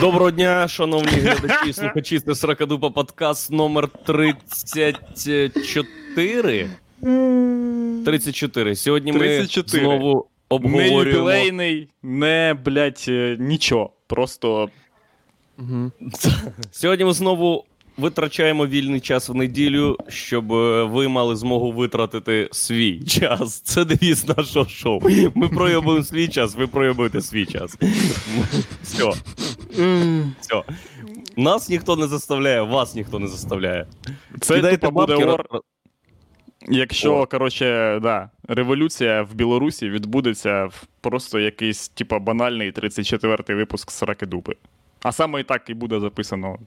Доброго дня, шановні глядачі і слухачі. Це Сракадупа подкаст номер 34. 34. Сьогодні ми 34. знову Не обговорюємо. юбілейний, не, блядь, е, нічого. Просто Сьогодні ми знову витрачаємо вільний час в неділю, щоб е, ви мали змогу витратити свій час. Це девіз нашого шоу. Ми проявимо свій час, ви проявите свій час. Все. Все. Нас ніхто не заставляє, вас ніхто не заставляє. це Кидайте типу буде бабки, ор. Якщо, О. коротше, да, революція в Білорусі відбудеться в просто якийсь, типа, банальний 34-й випуск Сраки Дупи. А саме і так і буде записано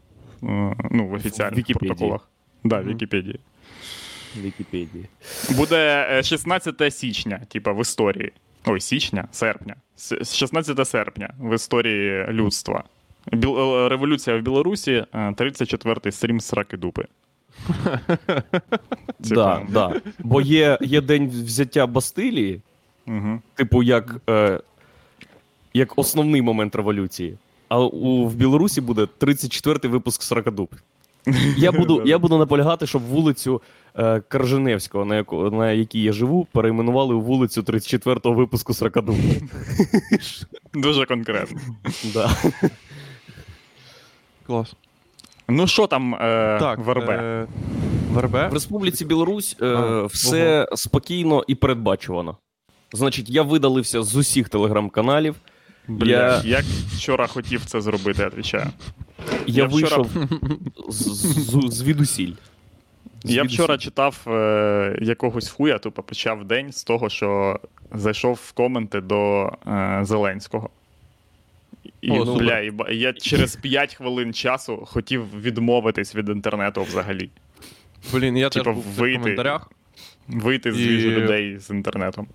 ну, в офіціальних В Вікіпедії. протоколах. Да, в Вікіпедії. Вікіпедії. Буде е, 16 січня, типа, в історії. Ой, січня, серпня. 16 серпня в історії людства. Біл... е, Революція в Білорусі, е, 34-й стрім Сраки Дупи. Да, да. Бо є, є день взяття Бастилії, Угу. типу, як, е, як основний момент революції. А у, в Білорусі буде 34-й випуск Сракадуб. Я буду, я буду наполягати, щоб вулицю е, Карженевського, на, яку, на якій я живу, перейменували у вулицю 34-го випуску Сракадуб. Дуже конкретно. Да. Клас. Ну, що там е, Так, в РБ? Е, в РБ? В Республіці Білорусь е, А, все спокійно і передбачувано. Значить, я видалився з усіх телеграм-каналів. Бля, я- Як вчора хотів це зробити, відповідаю. Я, Я вчора- вийшов звідусіль. Я вчора читав е, якогось хуя, тупо почав день з того, що зайшов в коменти до е, Зеленського. І, О, ну, бля, і я через 5 хвилин часу хотів відмовитись від інтернету взагалі. Блін, я Типа, теж був в вийти. коментарях. Вийти з І- людей з інтернетом.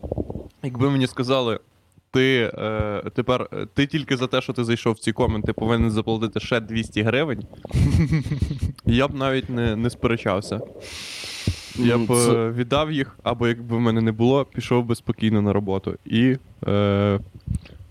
Якби мені сказали, ти е, тепер е, ти тільки за те, що ти зайшов в ці коменти, повинен заплатити ще 200 гривень. я б навіть не, не сперечався. Я б це- е, віддав їх, або якби в мене не було, пішов би спокійно на роботу. І е,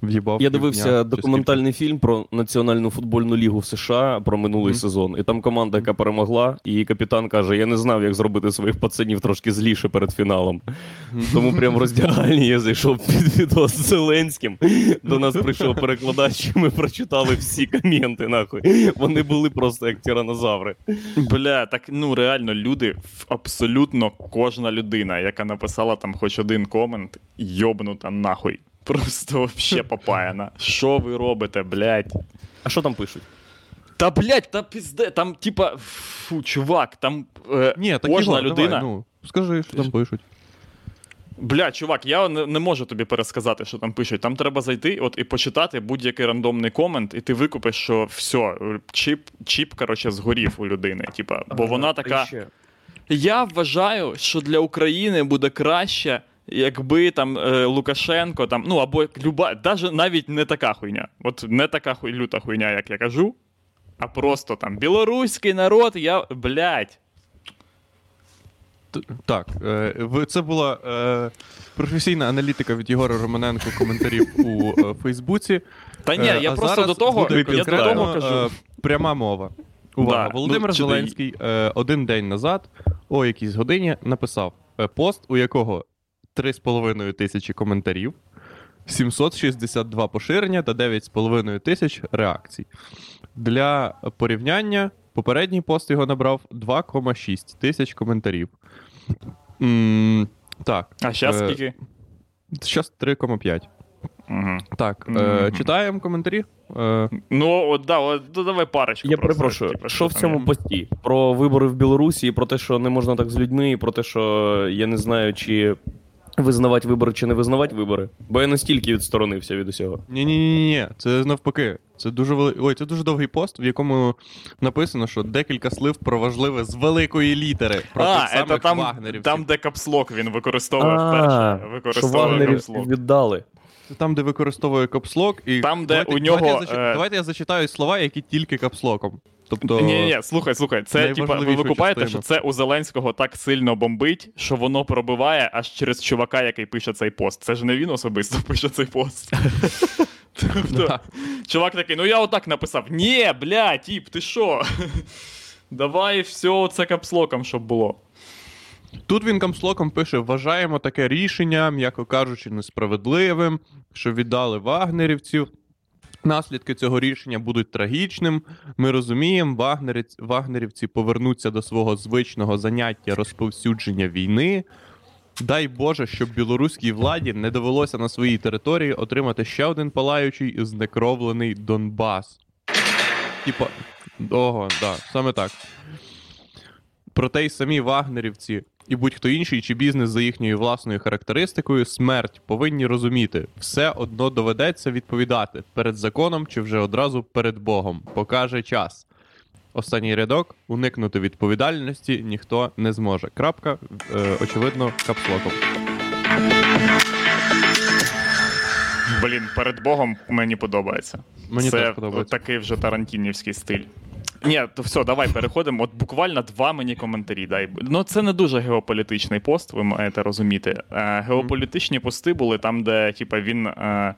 в'їбав. Я дивився документальний фільм про Національну футбольну лігу в США про минулий Мгм. сезон. І там команда, яка перемогла, і капітан каже: Я не знав, як зробити своїх пацанів трошки зліше перед фіналом. скільки. Тому прям в роздягальні я зайшов під відео з Зеленським. До нас прийшов перекладач, і ми прочитали всі коменти. Нахуй. Вони були просто як тиранозаври. Бля, так ну реально, люди, абсолютно кожна людина, яка написала там хоч один комент, йобнута нахуй. Просто вообще попаяна. Що ви робите, блядь? А що там пишуть? Та блядь, та пізде, там, типа, фу, чувак, там е, Ні, так кожна людина. Давай, ну, скажи, що там пишуть. Бля, чувак, я не, не можу тобі пересказати, що там пишуть. Там треба зайти от, і почитати будь-який рандомний комент, і ти викупиш, що все, чіп, чіп коротше, згорів у людини. Типа, бо вона така. Ще. Я вважаю, що для України буде краще, якби там е, Лукашенко там, ну або люба, даже навіть не така хуйня. От не така хуй, люта хуйня, як я кажу, а просто там білоруський народ, я. блядь. Так, е, це була е, професійна аналітика від Єгора Романенко коментарів у Фейсбуці. Та ні, я а просто до того, я до того кажу. пряма мова. Увага, Да, Володимир ну, Зеленський е, один день назад, о якійсь годині, написав пост, у якого 3,5 тисячі коментарів, 762 поширення та 9,5 тисяч реакцій. Для порівняння, попередній пост його набрав 2,6 тисяч коментарів. М, так. А зараз е, скільки? Зараз 3,5. Угу. Так, е, Мгм. читаємо коментарі. Е, Ну, от, да, от, ну, давай парочку. Я просто, перепрошую, типу, що в там цьому є. пості? Про вибори в Білорусі, і про те, що не можна так з людьми, і про те, що я не знаю, чи визнавати вибори, чи не визнавати вибори. Бо я настільки відсторонився від усього. ні, ні, ні, ні, це навпаки. Це дуже вели... Ой, це дуже довгий пост, в якому написано, що декілька слів про важливе з великої літери. Про А, тих це самих там, вагнерівців. там, де капслок він використовує А, вперше. Використовує капслок. віддали. Це там, де використовує капслок, і Там, де давайте, у нього, Давайте я, зачит- е, давайте я зачитаю слова, які тільки капслоком. Тобто. Ні, ні, слухай, слухай, це типа ви викупаєте, частину. що це у Зеленського так сильно бомбить, що воно пробиває аж через чувака, який пише цей пост. Це ж не він особисто пише цей пост. Тобто, чувак такий, ну я отак написав. Ні, бля, тіп, ти що? Давай все це капслоком, щоб було. Тут він камслоком пише: вважаємо таке рішення, м'яко кажучи, несправедливим, що віддали вагнерівців. Наслідки цього рішення будуть трагічним. Ми розуміємо, вагнерівці, вагнерівці повернуться до свого звичного заняття розповсюдження війни. Дай Боже, щоб білоруській владі не довелося на своїй території отримати ще один палаючий і знекровлений Донбас. Типа, ого, да, саме так. Проте й самі вагнерівці і будь-хто інший чи бізнес за їхньою власною характеристикою, смерть повинні розуміти, все одно доведеться відповідати перед законом чи вже одразу перед Богом. Покаже час. Останній рядок уникнути відповідальності ніхто не зможе. Крапка, е, очевидно, капслоком. Блін, перед Богом мені подобається. Мені це теж подобається. такий вже тарантінівський стиль. Ні, то все, давай переходимо. От буквально два мені коментарі. Дай. Ну, це не дуже геополітичний пост, ви маєте розуміти. Е, геополітичні пости були там, де типа, він. Е,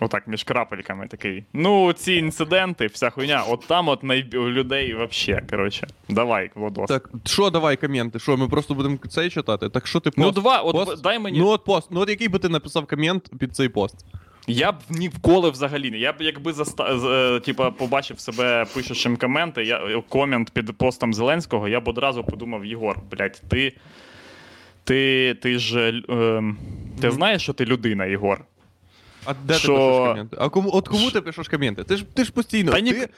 Отак, між крапельками такий. Ну, ці інциденти, вся хуйня, от там от найб... у людей вообще, коротше. Давай, Владос. Так, що давай коменти? Що, ми просто будемо цей читати? Так що ти пост? ну, два, от пост? дай мені. Ну от пост. Ну от який би ти написав комент під цей пост? Я б ніколи взагалі не. Я б якби заста... з- е, типа, побачив себе пишучим коменти, я... е, комент під постом Зеленського, я б одразу подумав: Єгор, блядь, ти. Ти, ти ж. Е... Ти знаєш, що ти людина, Єгор? А де Що? ти пишеш коменти? А кому от кому ти пишеш коменти? Ти ж ти ж постійно. Та ні- ти...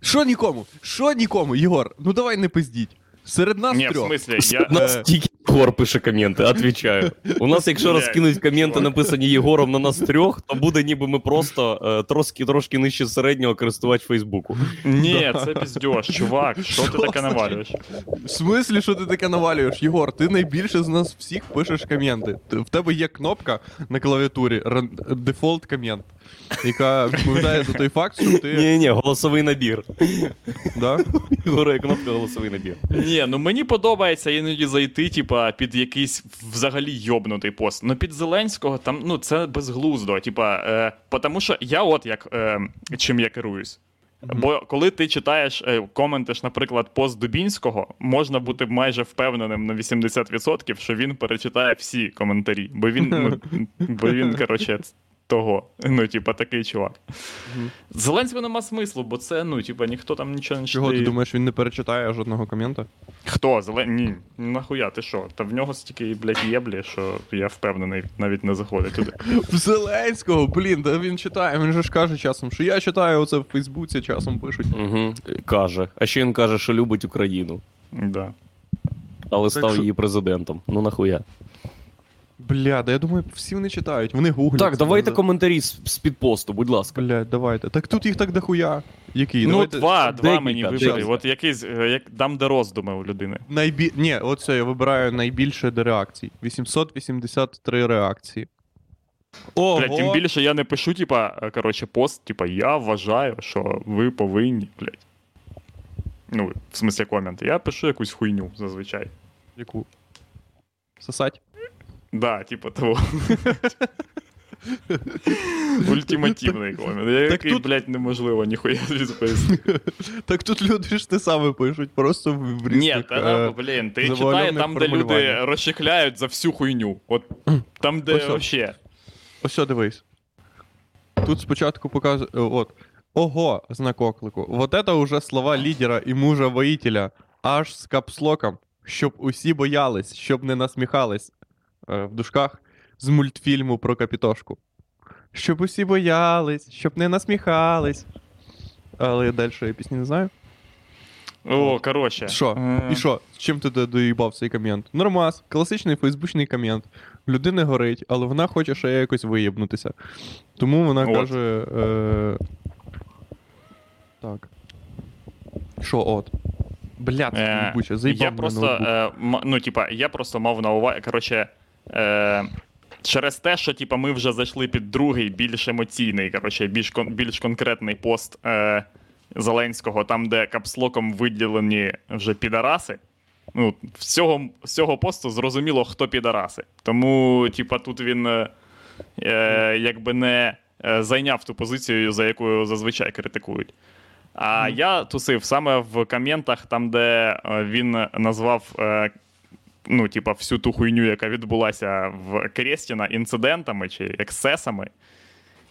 Що нікому? Що нікому, Єгор? Ну давай не пиздіть. Серед нас Ні, в смислі, я. нас Е. тільки Єгор пише коменти, отвічаю. У нас, якщо розкинуть коменти, написані Єгором на нас трьох, то буде ніби ми просто е, трошки, трошки нижче середнього користувач Фейсбуку. Ні, це піздьош, чувак. Що ти таке навалюєш? В смислі, що ти таке навалюєш? Єгор, ти найбільше з нас всіх пишеш коменти. Ти- В тебе є кнопка на клавіатурі ран- дефолт комент, яка відповідає за той факт, що ти. Ні, ні, голосовий набір. Да? Єгора є кнопка голосовий набір. Ні, ну мені подобається іноді зайти, типа, під якийсь взагалі йобнутий пост. Ну під Зеленського там, ну це безглуздо. Типа, е, тому що я от як е, чим я керуюсь. Бо коли ти читаєш, е, коментиш, наприклад, пост Дубінського, можна бути майже впевненим на 80%, що він перечитає всі коментарі. Бо він, ну, бо він, коротше, того. Ну, типа, такий чувак. Зеленського нема смислу, бо це, ну, типа, ніхто там нічого не читає. Чого ти думаєш, він не перечитає жодного комента? Хто? Зелен... Ні, нахуя, ти що? Та в нього стільки, блядь, єблі, що я впевнений, навіть не заходить туди. В Зеленського, блін, да він читає, він же ж каже часом, що я читаю оце в Фейсбуці, часом пишуть. Угу. Каже. А ще він каже, що любить Україну, Да. але Так став що- її президентом. Ну нахуя. Бля, да я думаю, всі вони читають, вони гуглять. Так, давайте коментарі з, з під посту, будь ласка. Бля, давайте. Так тут їх так дохуя. Який? Ну, Давайте... два, два декілька, мені вибери. От якийсь, е, як дам де роздуми у людини. Найбі... Ні, от це я вибираю найбільше де реакцій. 883 реакції. Ого! Блядь, тим більше я не пишу, типа, е, коротше, пост, типа, я вважаю, що ви повинні, блядь. Ну, в смислі коменти. Я пишу якусь хуйню зазвичай. Яку? Сосать? Да, типа того. Ультимативний комент. Який, тут- блядь, неможливо ніхуя відповісти. Так тут люди ж те саме пишуть, просто в різних... Ні, та е, блін, ти читай там, де люди розчехляють за всю хуйню. От там, де Ось вообще. Ось що дивись. Тут спочатку показує. От. Ого, знак оклику. Вот это уже слова лідера і мужа воїтеля. Аж з капслоком. Щоб усі боялись, щоб не насміхались. Е, в дужках з мультфільму про капітошку. Щоб усі боялись, щоб не насміхались. Але далі я пісні не знаю. О, коротше. Що? Е, І що? З чим ти до- доїбав цей комент? Нормас, класичний фейсбучний комент. Людина горить, але вона хоче ще якось виєбнутися. Тому вона От. каже. Е... Так. Що от? Бля, це Е, заїбав Я просто, е, м- ну, типа, я просто мав на увазі, коротше, е, через те, що типа, ми вже зайшли під другий, більш емоційний, коротше, більш, кон- більш конкретний пост е, Зеленського, там, де капслоком виділені вже підараси. Ну, з цього, з цього посту зрозуміло, хто підараси. Тому, типа, тут він е, е, якби не е, зайняв ту позицію, за яку зазвичай критикують. А я тусив саме в коментах, там, де е, він назвав. Ну, типа, всю ту хуйню, яка відбулася в Крестіна інцидентами чи ексцесами.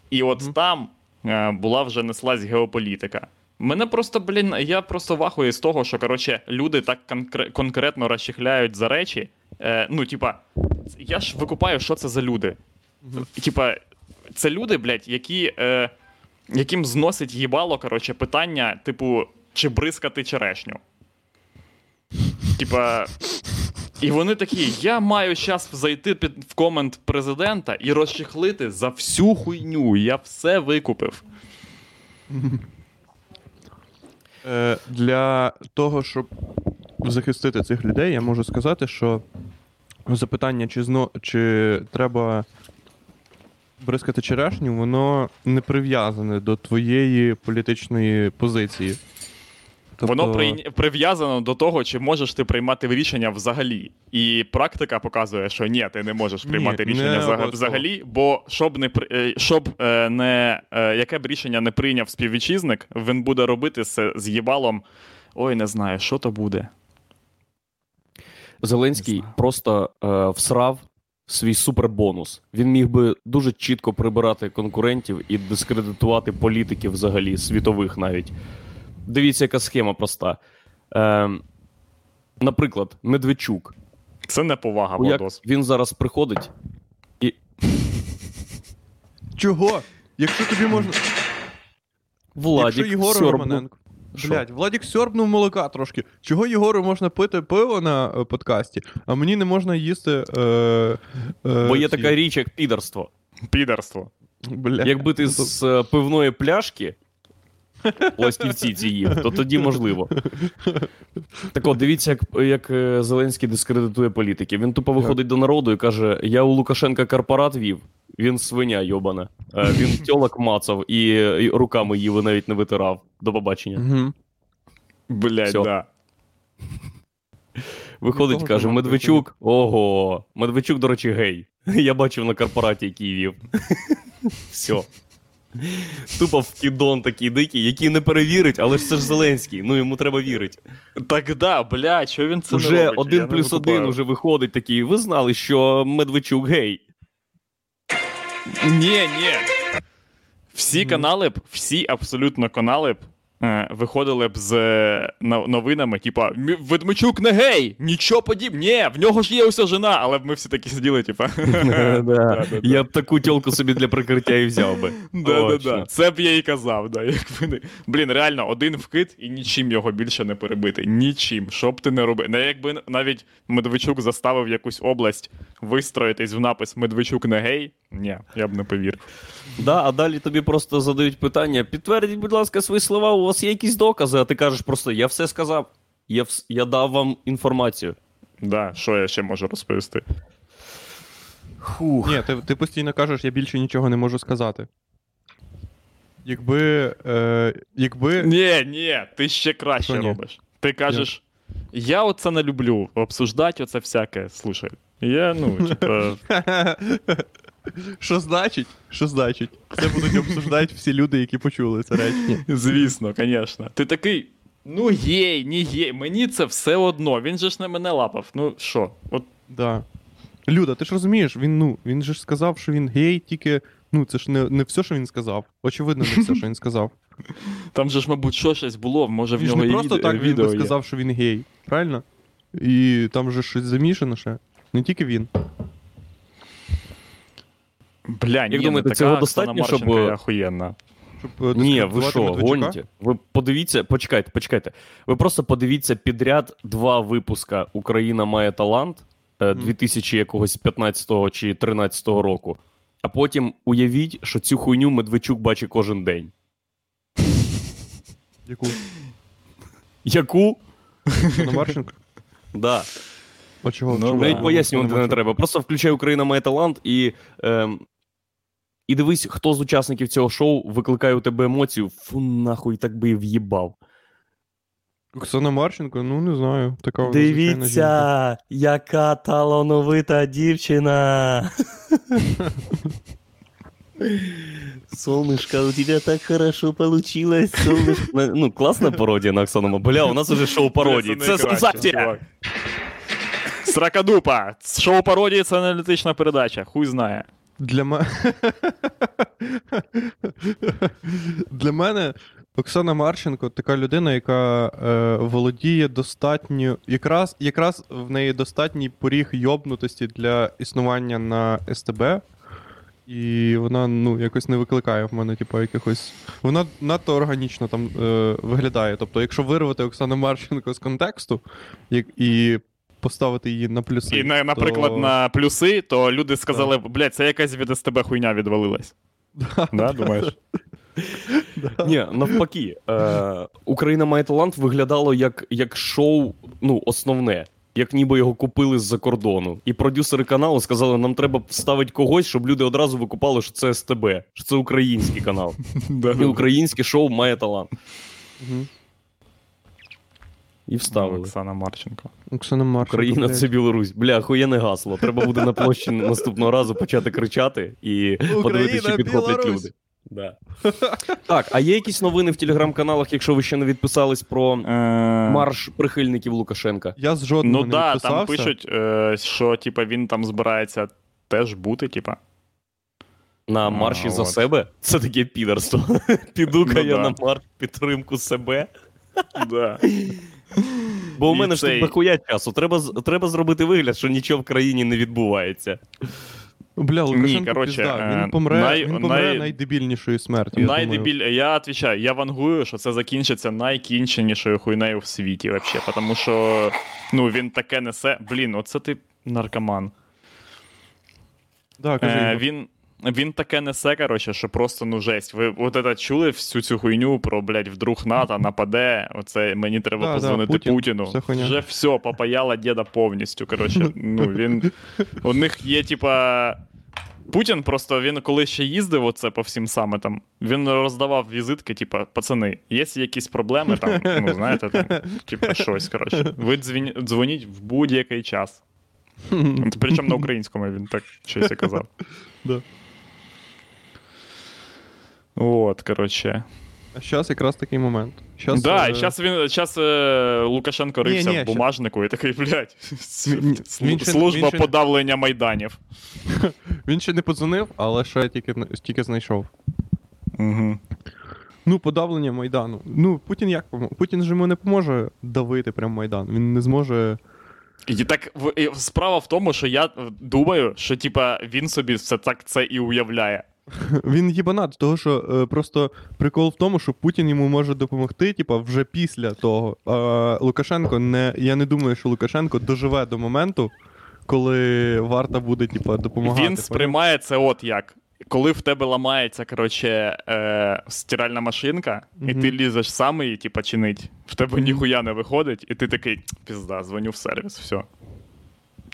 І от там е, була вже неслась геополітика. Мене просто, блін, я просто вахую з того, що коротше, люди так конкре- конкретно розчихляють за речі. Е, ну, типа, я ж викупаю, що це за люди. Типа, це люди, блядь, які, е, яким зносить їбало, коротше, питання, типу, чи бризкати черешню. Типа. І вони такі: я маю час зайти під в комент президента і розчехлити за всю хуйню. Я все викупив. Е, для того, щоб захистити цих людей, я можу сказати, що запитання, чи, зно, чи треба бризкати черешню, воно не прив'язане до твоєї політичної позиції. Воно Тобто- при... прив'язано до того, чи можеш ти приймати рішення взагалі. І практика показує, що ні, ти не можеш приймати не рішення обов'язково. взагалі, бо щоб не при- е, щоб е, не е, яке б рішення не прийняв співвітчизник, він буде робити це з їбалом. Ой, не знаю, що то буде. Зеленський просто е, всрав свій супербонус. Він міг би дуже чітко прибирати конкурентів і дискредитувати політиків взагалі, світових навіть. Дивіться, яка схема проста. Е, наприклад, Медведчук. Це не повага, Владос. він зараз приходить і. Чого? Якщо тобі можна. Владік, Якщо Єгор сьорбнув. Романенко. Блять, Владік сьорбнув молока трошки. Чого Єгору можна пити пиво на е, подкасті, а мені не можна їсти. Е, е, Бо є ці- така річ, як підарство. Підарство. Бля. Якби ти Ну, з е, пивної пляшки пластівці ці їв, то тоді можливо. Так от, дивіться, як, як е, Зеленський дискредитує політиків. Він тупо виходить до народу і каже: Я у Лукашенка корпорат вів, він свиня йобана. Е, Він тьолок мацав і, і руками їв і навіть не витирав. До побачення. Блять, да. Виходить, каже: Медведчук, ого, Медведчук, до речі, гей. Я бачив на корпораті, який вів. Все. Тупо вкидон такий дикий, який не перевірить, але ж це ж Зеленський. Ну йому треба вірити. Так да, бля, що він це не робить? один Я не плюс один уже виходить такий. Ви знали, що Медведчук гей. Ні, ні. Всі канали б, всі абсолютно канали б виходили б з е, новинами, типа «Мі- Ведмичук не гей! Нічого подібного. Ні, в нього ж є уся жена, але ми всі такі сиділи, типа. Я б таку тьолку собі для прикриття і взяв би. Це б я і казав. Блін, реально, один вкид і нічим його більше не перебити. Нічим. Що б ти не робив. Не якби навіть Медведчук заставив якусь область вистроїтись в напис Медведчук не гей. Ні, я б не повірив. Да, а далі тобі просто задають питання: підтвердіть, будь ласка, свої слова, у вас є якісь докази, а ти кажеш просто: я все сказав. Я, вс- я дав вам інформацію. Да, що я ще можу розповісти? Хух. Ні, ти, ти постійно кажеш, я більше нічого не можу сказати. Якби. Е, якби. Ні, ні, ти ще краще Що ні? робиш. Ти кажеш, я оце не люблю, обсуждати оце всяке. Слушай, я, ну, типа. Що значить? Що значить? Це будуть обсуждати всі люди, які почули це речення. Звісно, звісно. Ти такий. Ну, гей, ні гей, мені це все одно. Він же ж не мене лапав. Ну що, от Да. Люда, ти ж розумієш, він, ну, він же ж сказав, що він гей, тільки. Ну, це ж не, не все, що він сказав. Очевидно, не все, що він сказав. там же ж, мабуть, що щось було, може в Він нього не і просто від- так він відео би є. сказав, що він гей. Правильно? І там же щось замішано ще. Не тільки він. Бля, ні, Як думаєте, цього достатньо, щоб- охуєнна. Щоб, е, Ні, ви що, гоніте? Ви подивіться, почекайте, почекайте. Ви просто подивіться підряд два випуска Україна має талант е, 2000 якогось 15 чи 13 року. А потім уявіть, що цю хуйню Медведчук бачить кожен день. Яку? Яку? Марченко? Да. А чого? Ну, да. Навіть пояснювати не треба. Просто включай Україна має талант і. Ем, і дивись, хто з учасників цього шоу викликає у тебе емоцію. Фу, нахуй, так би і в'їбав. Оксана Марченко, ну не знаю. Така жінка. Дивіться, яка талановита дівчина. Солнышко, у тебя так хорошо получилось, солнышко. Ну, класна пародія на Оксану Бля, у нас уже шоу пародії. Це сенсація! Сракадупа. Шоу пародії це аналітична передача. Хуй знає. Для мене. Для мене Оксана Марченко така людина, яка е, володіє достатньо. Якраз, якраз в неї достатній поріг йобнутості для існування на СТБ. І вона ну, якось не викликає в мене, типу, якихось. Вона надто органічно там е, виглядає. Тобто, якщо вирвати Оксану Марченко з контексту як, і поставити її на плюси. І, на- наприклад, то... на плюси, то люди сказали, блядь, це якась від СТБ хуйня відвалилась. Да, думаєш? Ні, навпаки, е, Україна має талант виглядало як, як шоу, ну, основне. Як ніби його купили з-за кордону. І продюсери каналу сказали, нам треба вставити когось, щоб люди одразу викупали, що це СТБ, що це український канал. І українське шоу має талант. І вставили. Оксана Марченко. Оксана Марченко. Україна це Білорусь. Бля, охуєнне гасло. Треба буде на площі наступного разу почати кричати і подивитися, чи підхоплять Білорусь. люди. Да. Так, а є якісь новини в телеграм-каналах, якщо ви ще не відписались про Е, марш прихильників Лукашенка? Я з жодного Ну не да, відписався. там пишуть, е, що типа він там збирається теж бути, типа. На А, марші за от. себе? Це таке підарство. Піду-ка Ну я да. на марш в підтримку себе. Да. Бо у мене ж тут дохуя часу. Треба, треба зробити вигляд, що нічого в країні не відбувається. Бля, Лукашенко коротше, пізда. е, Він помре, най- він помре най- найдебільнішою смертю. я Найдебіль... Я відповідаю, я вангую, що це закінчиться найкінченішою хуйнею в світі, вообще, тому що ну, він таке несе. Блін, оце ти наркоман. Да, кажи, Е, він, він таке несе, коротше, що просто ну жесть. Ви от це чули всю цю хуйню про, блядь, вдруг НАТО нападе, оце мені треба Да, да, Путін, Путіну. Вже все, попаяло діда повністю. Коротше, ну він. У них є, типа. Путін просто він коли ще їздив оце по всім самітам, він роздавав візитки, типа, пацани, є якісь проблеми там, ну знаєте, там, типа щось, коротше. Ви дзвін- дзвоніть в будь-який час. Причому на українському він так щось і казав. Да. От, коротше. А зараз якраз такий момент. Щас, да, е, зараз він щас, е, Лукашенко Ні, рився ні, в бумажнику і такий, блядь, Він- він- він служба він ще- подавлення майданів. Він ще не подзвонив, але ще тільки, тільки знайшов. Угу. Ну, подавлення Майдану. Ну, Путін як Путін же йому не поможе давити прям Майдан. Він не зможе. І так справа в тому, що я думаю, що типа він собі все так це і уявляє. Він їбанат, того що е, просто прикол в тому, що Путін йому може допомогти, типа, вже після того. А Лукашенко не. Я не думаю, що Лукашенко доживе до моменту, коли варта буде, типа, допомагати. він сприймає це от як. Коли в тебе ламається, коротше, е, стиральна машинка, і ти лізеш сам її, типа, чинить, в тебе ніхуя не виходить, і ти такий, пізда, дзвоню в сервіс, все.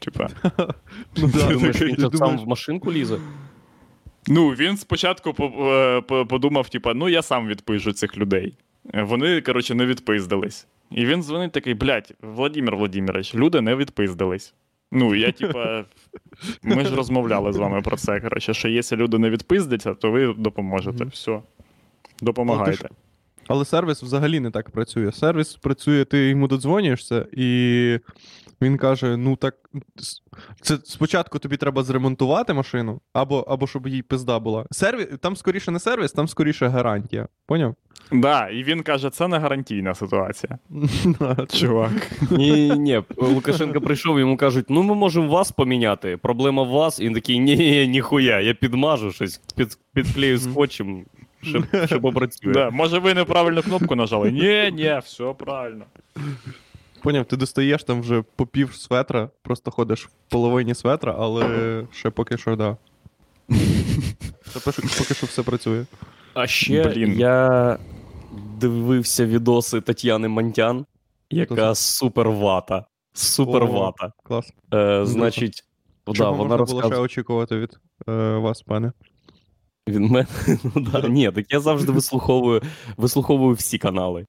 Типа. Ну, да, Ти думаєш, він сам в машинку лізе? Ну, він спочатку по- е, по- подумав, типа, ну я сам відпишу цих людей. Е, Вони, коротше, не відпиздились. І він дзвонить такий, блядь, Владимир Владимирович, люди не відпиздились. Ну, я, типа, ми ж розмовляли з вами про це. Коротше, що якщо люди не відпиздяться, то ви допоможете. Все. Допомагайте. Але сервіс взагалі не так працює. Сервіс працює, ти йому додзвонюєшся, і він каже: ну так, це спочатку тобі треба зремонтувати машину, або, або щоб їй пизда була. Сервіс, там скоріше не сервіс, там скоріше гарантія. Поняв? Да, і він каже, це не гарантійна ситуація. Чувак. Ні, ні, Лукашенко прийшов, йому кажуть, ну ми можемо вас поміняти. Проблема в вас. І він такий, ні, ні, ніхуя, я підмажу щось, під, підклею скотчем, щоб, щоб попрацює. Да, може, ви неправильну кнопку нажали? Ні, ні, все правильно. Поняв, ти достаєш там вже по пів светра, просто ходиш в половині светра, але ще поки що, да. Це поки, поки що все працює. А ще Блін. я дивився відоси Тетяни Монтян, яка це? супер вата. Супер О. Клас. Е, значить, да, Чого вона можна було ще очікувати від е, вас, пане? Він мене. Ну, да. Ні, так я завжди вислуховую, вислуховую всі канали.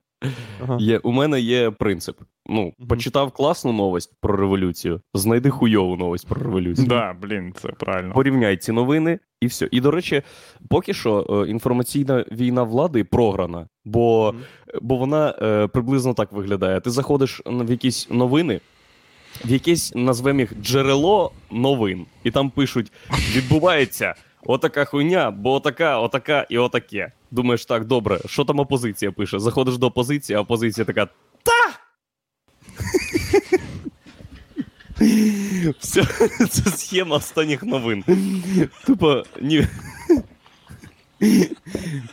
Ага. Є, у мене є принцип. Ну, Мгм. почитав класну новость про революцію, знайди хуйову новость про революцію. Да, блін, це правильно. Порівняй ці новини і все. І, до речі, поки що е, інформаційна війна влади програна, бо, Мгм. бо вона е, приблизно так виглядає. Ти заходиш в якісь новини, в якесь назвемо їх джерело новин, і там пишуть: відбувається отака хуйня, бо отака, отака і отаке. Думаєш, так, добре, що там опозиція пише? Заходиш до опозиції, а опозиція така. Та! Все, це схема останніх новин. Тупо, ні.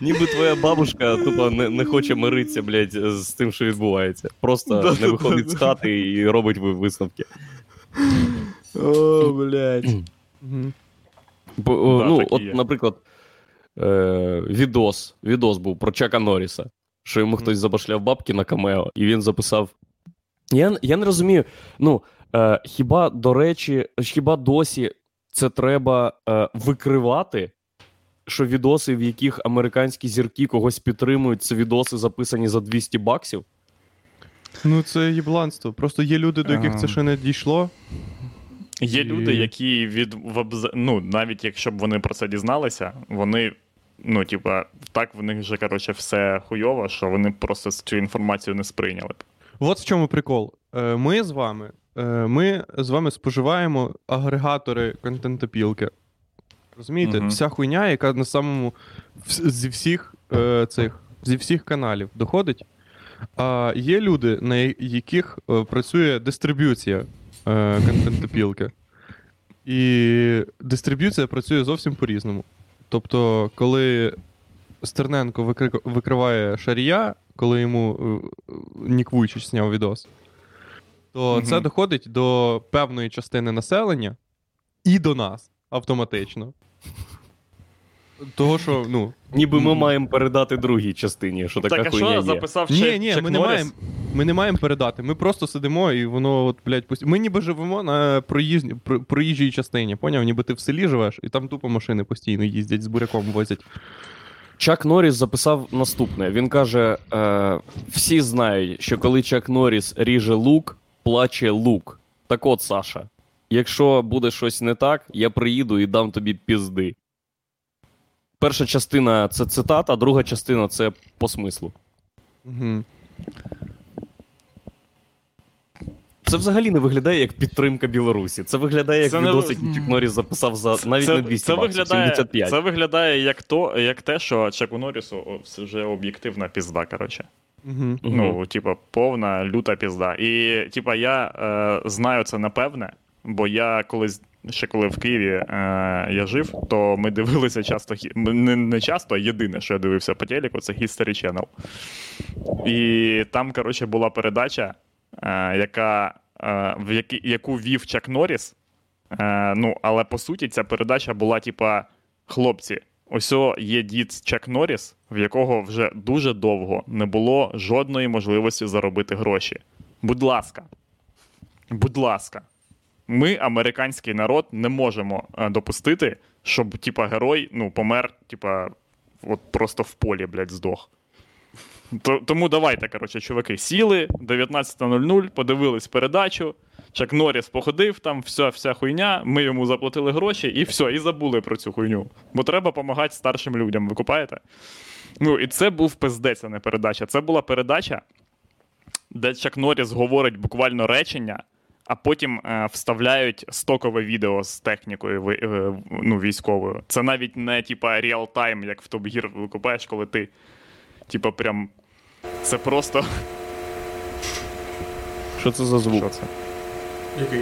Ніби твоя бабушка тупо не, не хоче миритися, блядь, з тим, що відбувається. Просто не виходить з хати і робить висновки. О, блядь. Бо, о, Да, ну, от, є. наприклад, е, відос, відос був про Чака Норріса, що йому хтось забашляв бабки на камео, і він записав. Я, я не розумію. Ну, е, хіба до речі, хіба досі це треба е, викривати? Що відоси, в яких американські зірки когось підтримують, це відоси записані за 200 баксів. Ну, це єбланство. Просто є люди, до яких це ще не дійшло. Є І- люди, які від ну, навіть якщо б вони про це дізналися, вони. Ну, типа, так в них вже, коротше, все хуйово, що вони просто цю інформацію не сприйняли. От в чому прикол. Е, Ми з вами, е, ми з вами споживаємо агрегатори контентопілки. Розумієте? Мгм. Вся хуйня, яка на самому зі всіх е, цих зі всіх каналів доходить. А є люди, на яких працює дистриб'юція контентопілки. І дистриб'юція працює зовсім по-різному. Тобто, коли Стерненко викри- викриває Шарія, коли йому е, Нік Вуйчич зняв відос, то Мгм. це доходить до певної частини населення і до нас автоматично. Того, що, ну. Ніби ми маємо передати другій частині, що така так, а хуйня що є. записав Ні, ні, Чек ми не, маємо, ми не маємо передати. Ми просто сидимо і воно, от, блядь, постійно. Ми ніби живемо на проїзні, про, проїжджій частині, поняв? Ніби ти в селі живеш, і там тупо машини постійно їздять з буряком возять. Чак Норріс записав наступне. Він каже: е, всі знають, що коли Чак Норріс ріже лук, плаче лук. Так от, Саша, якщо буде щось не так, я приїду і дам тобі пізди. Перша частина це цитата, друга частина це по смислу. Угу. Це взагалі не виглядає як підтримка Білорусі. Це виглядає як Це не- відос, Чак Норріс записав за навіть це, не 200 це баксів, виглядає, 75. Це виглядає як, то, як те, що Чеку Норрісу це вже об'єктивна пізда, коротше. Угу. Ну, типа, повна люта пізда. І, типа, я е, знаю це напевне, бо я колись. Ще коли в Києві е, я жив, то ми дивилися часто не, не часто, а єдине, що я дивився по телеку, це History Channel. І там, коротше, була передача, яка, е, в які, яку вів Чак Норріс. Е, ну, але по суті, ця передача була, типа, хлопці, ось є дід Чак Норріс, в якого вже дуже довго не було жодної можливості заробити гроші. Будь ласка, будь ласка, ми, американський народ, не можемо е, допустити, щоб, типа, герой ну, помер, типа, от просто в полі, блядь, здох. То- Тому давайте, коротше, чуваки, сіли 19.00, подивились передачу. Чак Норріс походив, там вся, вся хуйня, ми йому заплатили гроші і все, і забули про цю хуйню. Бо треба допомагати старшим людям, ви купаєте? Ну, і це був пиздець, а не передача. Це була передача, де Чак Норріс говорить буквально речення, а потім е, вставляють стокове відео з технікою ви- е, ну, військовою. Це навіть не типа реал-тайм, як в Top Gear викупаєш, коли ти, типа, прям. Це просто. Що це за звук? Що це? Який?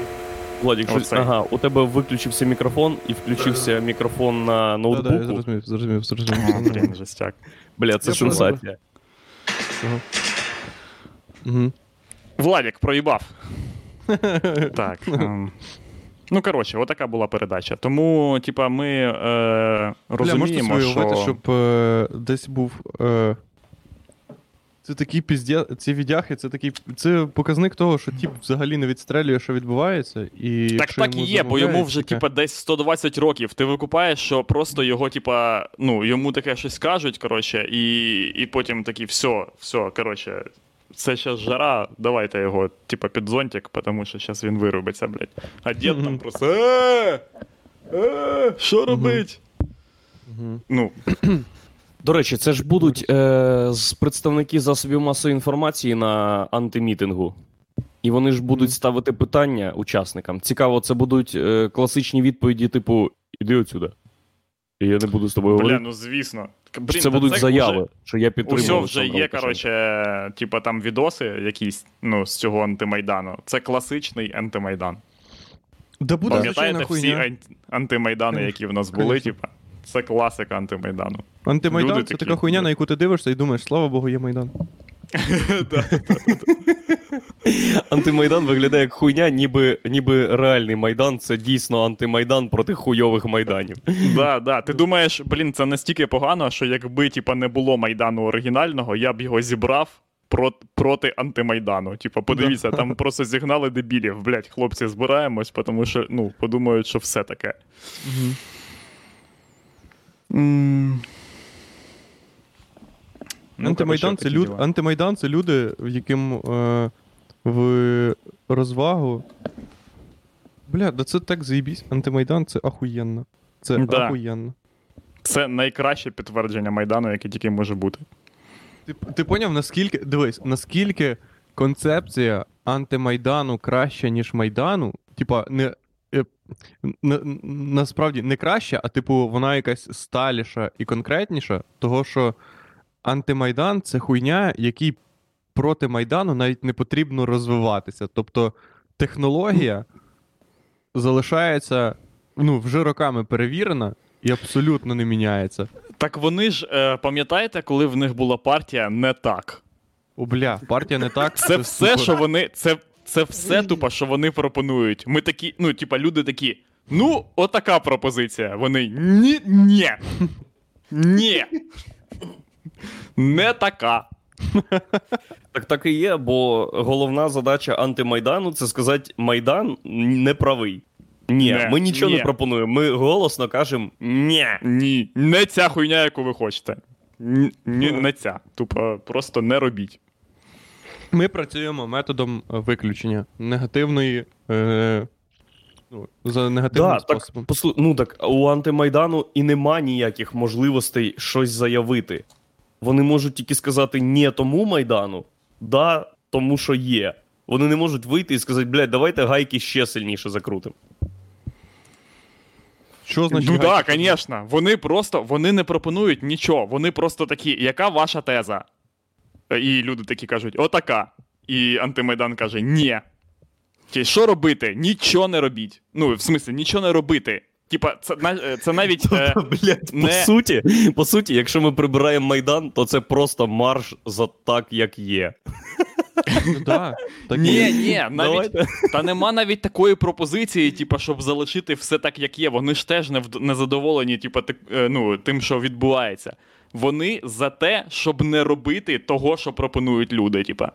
Владік, що... Оцей. ага, у тебе виключився мікрофон і включився мікрофон на Да, да, я ноутбуку. зрозумів, зрозумів, А, зрозумів. блін, жестяк. Бля, це Я сенсація. Угу. Владік проїбав. так. ем. Ну, коротше, отака була передача. Тому, типа, ми е, Бля, можете розуміємо, собі що. уявити, щоб е, десь був. Е, Це такий піздє, ці відяхи, це такий. Це показник того, що тіп взагалі не відстрелює, що відбувається. І Так так і є, бо йому вже типа десь 120 років. Ти викупаєш, що просто його, типа, ну, йому таке щось кажуть, коротше, і, і потім такі, все, все, коротше, це зараз жара, давайте його, типа, під зонтик, тому що зараз він вирубиться, блядь. А дід там просто. Е, е, що робить? Ну, До речі, це ж будуть е, з представники засобів масової інформації на антимітингу. І вони ж будуть ставити питання учасникам. Цікаво, це будуть е, класичні відповіді, типу, іди отсюди. І я не буду з тобою бля, говорити. ну звісно. Блін, це та будуть вже- заяви, що я підтримую. Усьо вже є, коротше, типа там відоси якісь, ну, з цього антимайдану. Це класичний антимайдан. Да буде Пам'ятаєте всі хуйня. ан- антимайдани, які в нас були, Конечно. типа. Це класика антимайдану. Антимайдан люди це такі. така хуйня, на яку ти дивишся і думаєш, слава Богу, є Майдан. Антимайдан виглядає як хуйня, ніби, ніби реальний майдан. Це дійсно антимайдан проти хуйових майданів. Да, да. Ти думаєш, блін, це настільки погано, що якби типа не було майдану оригінального, я б його зібрав проти антимайдану. Типа, подивіться, там просто зігнали дебілів. Блять, хлопці, збираємось, тому що ну, подумають, що все таке. Ну, Антимайдан, це люд... Антимайдан це люди, в яким е, в розвагу. Бля, да це так заїбісь. Антимайдан це ахуєнно. Це Да. ахуєнно. Це найкраще підтвердження майдану, яке тільки може бути. Ти, ти поняв, наскільки. Дивись, наскільки концепція антимайдану краща, ніж Майдану, типа, не. Е, на, насправді не краща, а типу, вона якась сталіша і конкретніша, того що антимайдан це хуйня, який проти Майдану навіть не потрібно розвиватися. Тобто технологія залишається ну, вже роками перевірена і абсолютно не міняється. Так вони ж, е, пам'ятаєте, коли в них була партія не так? О, бля, партія не так. Це все, супер. що вони. Це, це все тупо, що вони пропонують. Ми такі, ну, типа, люди такі. Ну, отака пропозиція. Вони ні, ні. Ні. Не така. Так так і є, бо головна задача антимайдану це сказати, Майдан не правий. Ні, Не, ми нічого ні. не пропонуємо. Ми голосно кажемо ні. Ні. Не ця хуйня, яку ви хочете. Ні, ні, не ця. Тупо просто не робіть. Ми працюємо методом е, виключення негативної. Е, ну, за негативним Да, так, послу... ну так у антимайдану і нема ніяких можливостей щось заявити. Вони можуть тільки сказати ні тому майдану, да тому, що є. Вони не можуть вийти і сказати, блядь, давайте гайки ще сильніше закрутимо. Що значить? ну так, звісно. Вони просто вони не пропонують нічого. Вони просто такі, яка ваша теза? І люди такі кажуть, отака. І антимайдан каже: ні. Ті, Що робити? Нічого не робіть. Ну, в смислі, нічого не робити. Типа, це, це навіть. Е, Блядь, по суті, по суті, якщо ми прибираємо майдан, то це просто марш за так, як є. Ну, да, так ні, ні, навіть, та нема навіть такої пропозиції, типа, щоб залишити все так, як є. Вони ж теж не, вд- не задоволені, типа, так, е, ну, тим, що відбувається. Вони за те, щоб не робити того, що пропонують люди. Типа.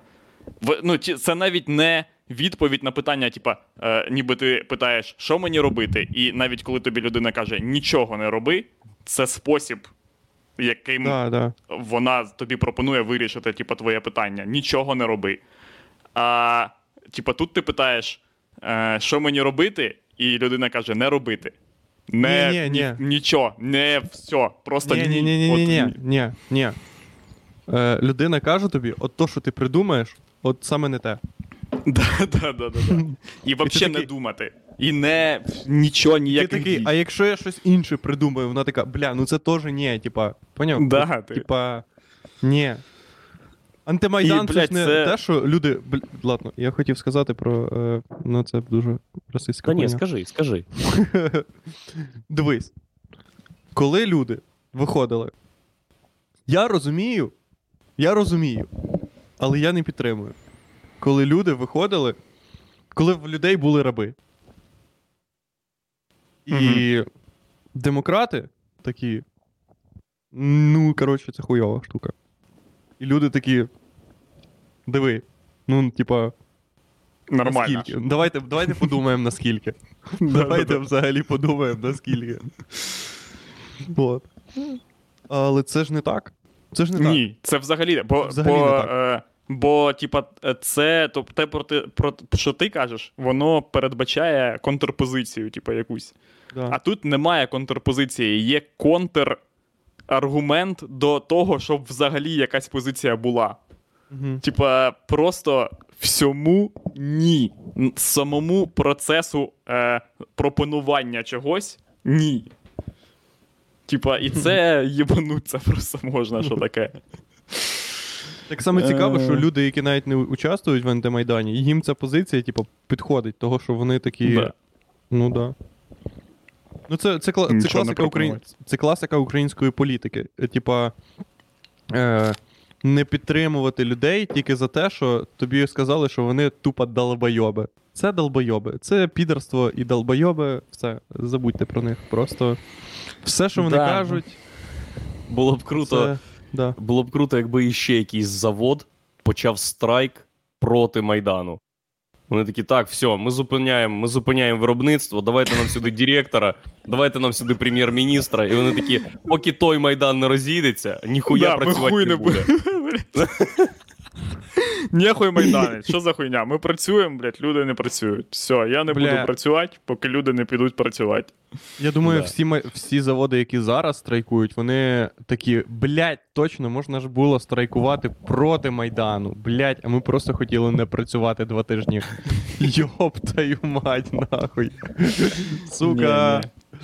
В, ну, це навіть не відповідь на питання, типа, е, ніби ти питаєш, що мені робити, і навіть коли тобі людина каже нічого не роби, це спосіб, яким Да, да. вона тобі пропонує вирішити, типу, твоє питання. Нічого не роби. А типу, тут ти питаєш, е, що мені робити, і людина каже: не робити. Не, Ні, ні, ні. Нічого, не все. Просто Ні, ні, ні, ні, ні, ні, ні, ні. Е, людина каже тобі, от то, що ти придумаєш, от саме не те. Да, да, да, да, да. І взагалі не такий- думати. І не нічого Ти ніяких такий, дій. а якщо я щось інше придумаю, вона така, бля, ну це теж ні, типа, поняв? Да, ти- Типа, ні. Антимайдан І, це ж не це- те, що люди. Бл... Ладно, я хотів сказати про. Е... Ну, це дуже російська Та ні, скажи, скажи. Дивись, коли люди виходили, я розумію, я розумію, але я не підтримую. Коли люди виходили, коли в людей були раби. І демократи такі. Ну, коротше, це хуйова штука. І люди такі. Диви. Ну, типа, Нормально. наскільки. Давайте, давайте подумаємо, наскільки. Давайте взагалі подумаємо, наскільки. От. Але це ж не так. Це ж не так. Ні, це взагалі. Бо, Взагалі бо, не так. е, бо типа, це то, те, про, те, про що ти кажеш, воно передбачає контрпозицію, типа, якусь. Да. А тут немає контрпозиції, є контраргумент до того, щоб взагалі якась позиція була. Мгм. Типа, просто всьому ні. Самому процесу е, пропонування чогось ні. Типа, і це їбануться просто можна, що таке. Так само цікаво, що Е. люди, які навіть не участвують в антимайдані, їм ця позиція, типу, підходить, того, що вони такі. Да. Ну да. Ну, це, це, кла- це, класика україн... це класика української політики. Е, Типа, е, не підтримувати людей тільки за те, що тобі сказали, що вони тупо долбойоби. Це долбойоби. Це підерство і долбойоби. Все, забудьте про них. Просто все, що вони Да. кажуть, Було б круто, це. Да. було б круто, якби іще якийсь завод почав страйк проти Майдану. Вони такі, так, все, ми зупиняємо, ми зупиняємо виробництво, давайте нам сюди директора, давайте нам сюди прем'єр-міністра. І вони такі, поки той Майдан не розійдеться, ніхуя Да, працювати не буде. Ніхуй майданець, що за хуйня? Ми працюємо, блядь, люди не працюють. Все, я не Бля. буду працювати, поки люди не підуть працювати. Я думаю, Да. всі, ма- всі заводи, які зараз страйкують, вони такі, блядь, точно можна ж було страйкувати проти Майдану. Блядь, а ми просто хотіли не працювати два тижні. Йоп твою мать, нахуй. Сука. Ні,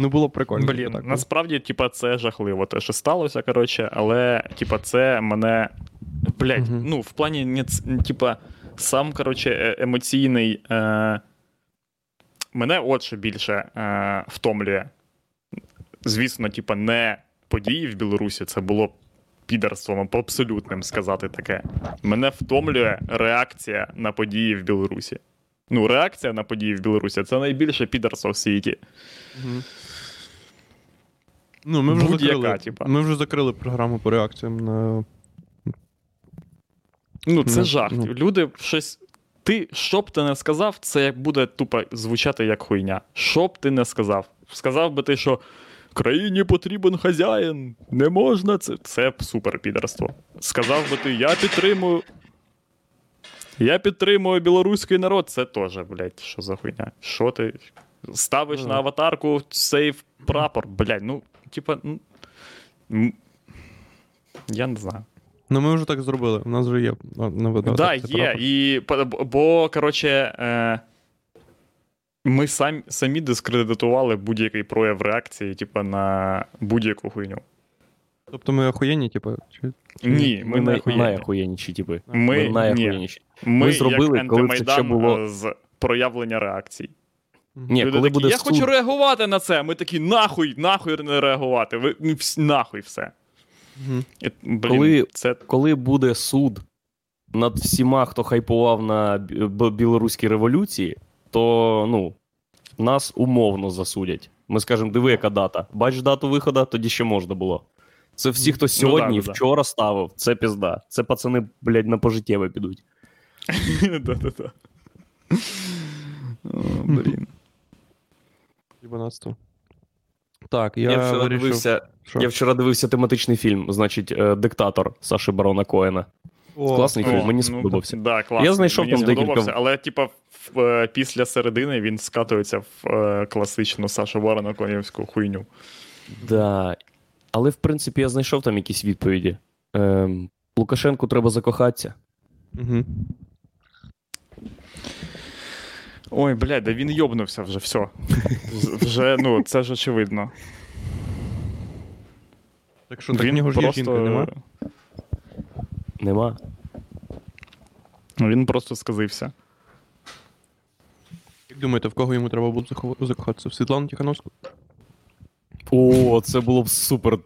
Ну було б прикольно. Блін, так. насправді, типа, це жахливо, те, що сталося, коротше, але, типа, це мене. Блять, Мгм. ну, в плані, типа, сам, коротше, е- емоційний. Е- мене от що більше е- втомлює. Звісно, типа, не події в Білорусі, це було підерством абсолютним сказати таке. Мене втомлює реакція на події в Білорусі. Ну, реакція на події в Білорусі це найбільше підерство в світі. Мгм. Ну, ми вже, Будь-яка, закрили, типа. ми вже закрили програму по реакціям на. Ну, це Ну, жах. ну. Люди щось. Ти, що б ти не сказав, це як буде тупо звучати як хуйня. Що б ти не сказав? Сказав би ти, що країні потрібен хазяїн, не можна це. Це супер підерство. Сказав би ти, я підтримую. Я підтримую білоруський народ. Це теж, блядь, що за хуйня? Що ти ставиш Ну, на аватарку сейф прапор, блядь, ну, типа. ну, Я не знаю. Ну, ми вже так зробили. У нас вже є. на Так, да, так, є. І, бо, коротше, е, ми сам, самі дискредитували будь-який прояв реакції, типу, на будь-яку хуйню. Тобто ми охуєнні, типу. Чи... Ні, ми, не най- охуєнні. найохуєнніші, типи. Ми, Ми Ми, Ми зробили, як коли це ще було- е, з проявлення реакцій. Ні, Люди коли такі, буде я суд, хочу реагувати на це. Ми такі, нахуй, нахуй не реагувати. Ви, нахуй все. І, блін, Коли- це коли буде суд над всіма, хто хайпував на білоруській революції, то ну, нас умовно засудять. Ми скажемо, диви, яка дата. Бач дату виходу, тоді ще можна було. Це всі, хто сьогодні, Ну да, да, да. вчора ставив, це пізда. Це пацани, блядь, на пожиттєве підуть. Да-да-да. Блін. Єбанатство. Так, я, Я, вчора вирішив... дивився, Що? я вчора дивився тематичний фільм, значить, е, Диктатор Саші Барона Коена. О, Класний фільм, О, мені ну, сподобався. Да, класно. Я знайшов Мені там декілька- сподобався, Але, типа, е, після середини він скатується в е, класичну Сашу Ворона конівську хуйню. Да. Але в принципі я знайшов там якісь відповіді. Ем, Лукашенку треба закохатися. Угу. Ой, блядь, да він йобнувся вже, все. Вже, ну, це ж очевидно. Так що, так в нього ж є жінка, нема? Нема. Він просто сказився. Як думаєте, в кого йому треба було захов- закохатися? В Світлану Тихановську? О, це було б супер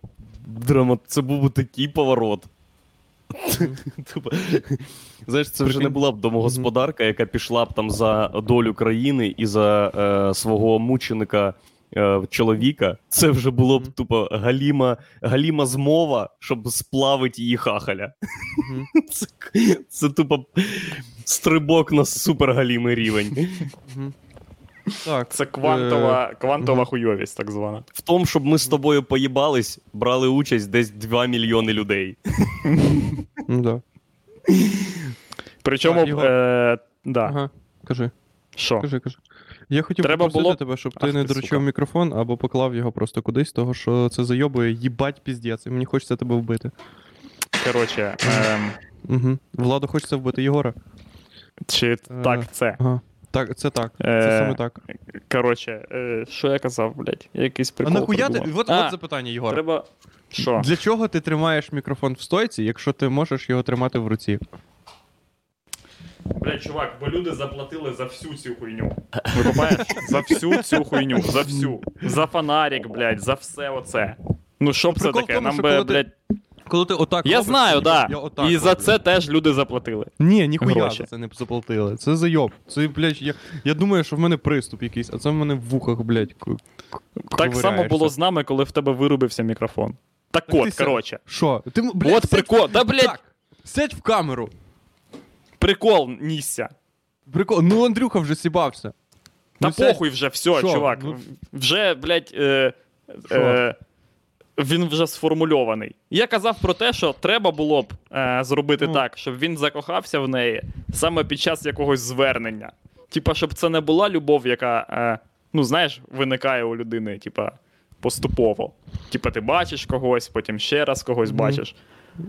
драма. Це був би такий поворот. Типа, Знаєш, це вже не була б домогосподарка, яка пішла б там за долю країни і за е, свого мученика е, чоловіка, це вже було б тупо галіма, галіма змова, щоб сплавити її хахаля. Це, це тупо стрибок на супергалімий рівень. Так. Це квантова, квантова мгм. хуйовість, так звана. В тому, щоб ми з тобою поїбались, брали участь десь 2 мільйони людей. Ну да. Причому, Так, його- е, да. Ага. Кажи, що? кажи, кажи. Я хотів Треба попросити було- тебе, щоб Ах ти не доручив мікрофон або поклав його просто кудись, того що це зайобує їбать піздець, і мені хочеться тебе вбити. Коротше, ем, Угу. Владу хочеться вбити Єгора. чи Е, так це. Ага. Так, це так. Це Е, саме так. Коротше, е, що я казав, блядь? Я якийсь А прикол. нахуя ти. От, А, от запитання, Єгора. Треба. Що? Для чого ти тримаєш мікрофон в стойці, якщо ти можеш його тримати в руці? Блядь, чувак, бо люди заплатили за всю цю хуйню. Викупаєш? За всю цю хуйню, за всю. За фонарик, блядь, за все оце. Ну що б це таке? тому, Нам би, блядь. Коли ти отак. Я робиш, знаю, я- да. я отак І за роблю. це теж люди заплатили. Ні, ніхуя гроші. за це не заплатили. Це зайоб. Це, блядь, я, я думаю, що в мене приступ якийсь, а це в мене в вухах, блядь, ку- ку- Так само ковиряєшся. було з нами, коли в тебе вирубився мікрофон. Так Так ти от, сядь. коротше. Що? Ти, м- блядь, От сядь- прикол. Та, блядь, Так, сядь в камеру. прикол нісся. Прикол. Ну, Андрюха вже сібався. Та Ну, сядь. похуй вже, все, Що? чувак. Ну- Вже, блядь, е, Що? е, він вже сформульований. Я казав про те, що треба було б е, зробити Ну. так, щоб він закохався в неї саме під час якогось звернення. Типа, щоб це не була любов, яка, е, ну, знаєш, виникає у людини, типа, поступово. Типа, ти бачиш когось, потім ще раз когось Мгм. бачиш.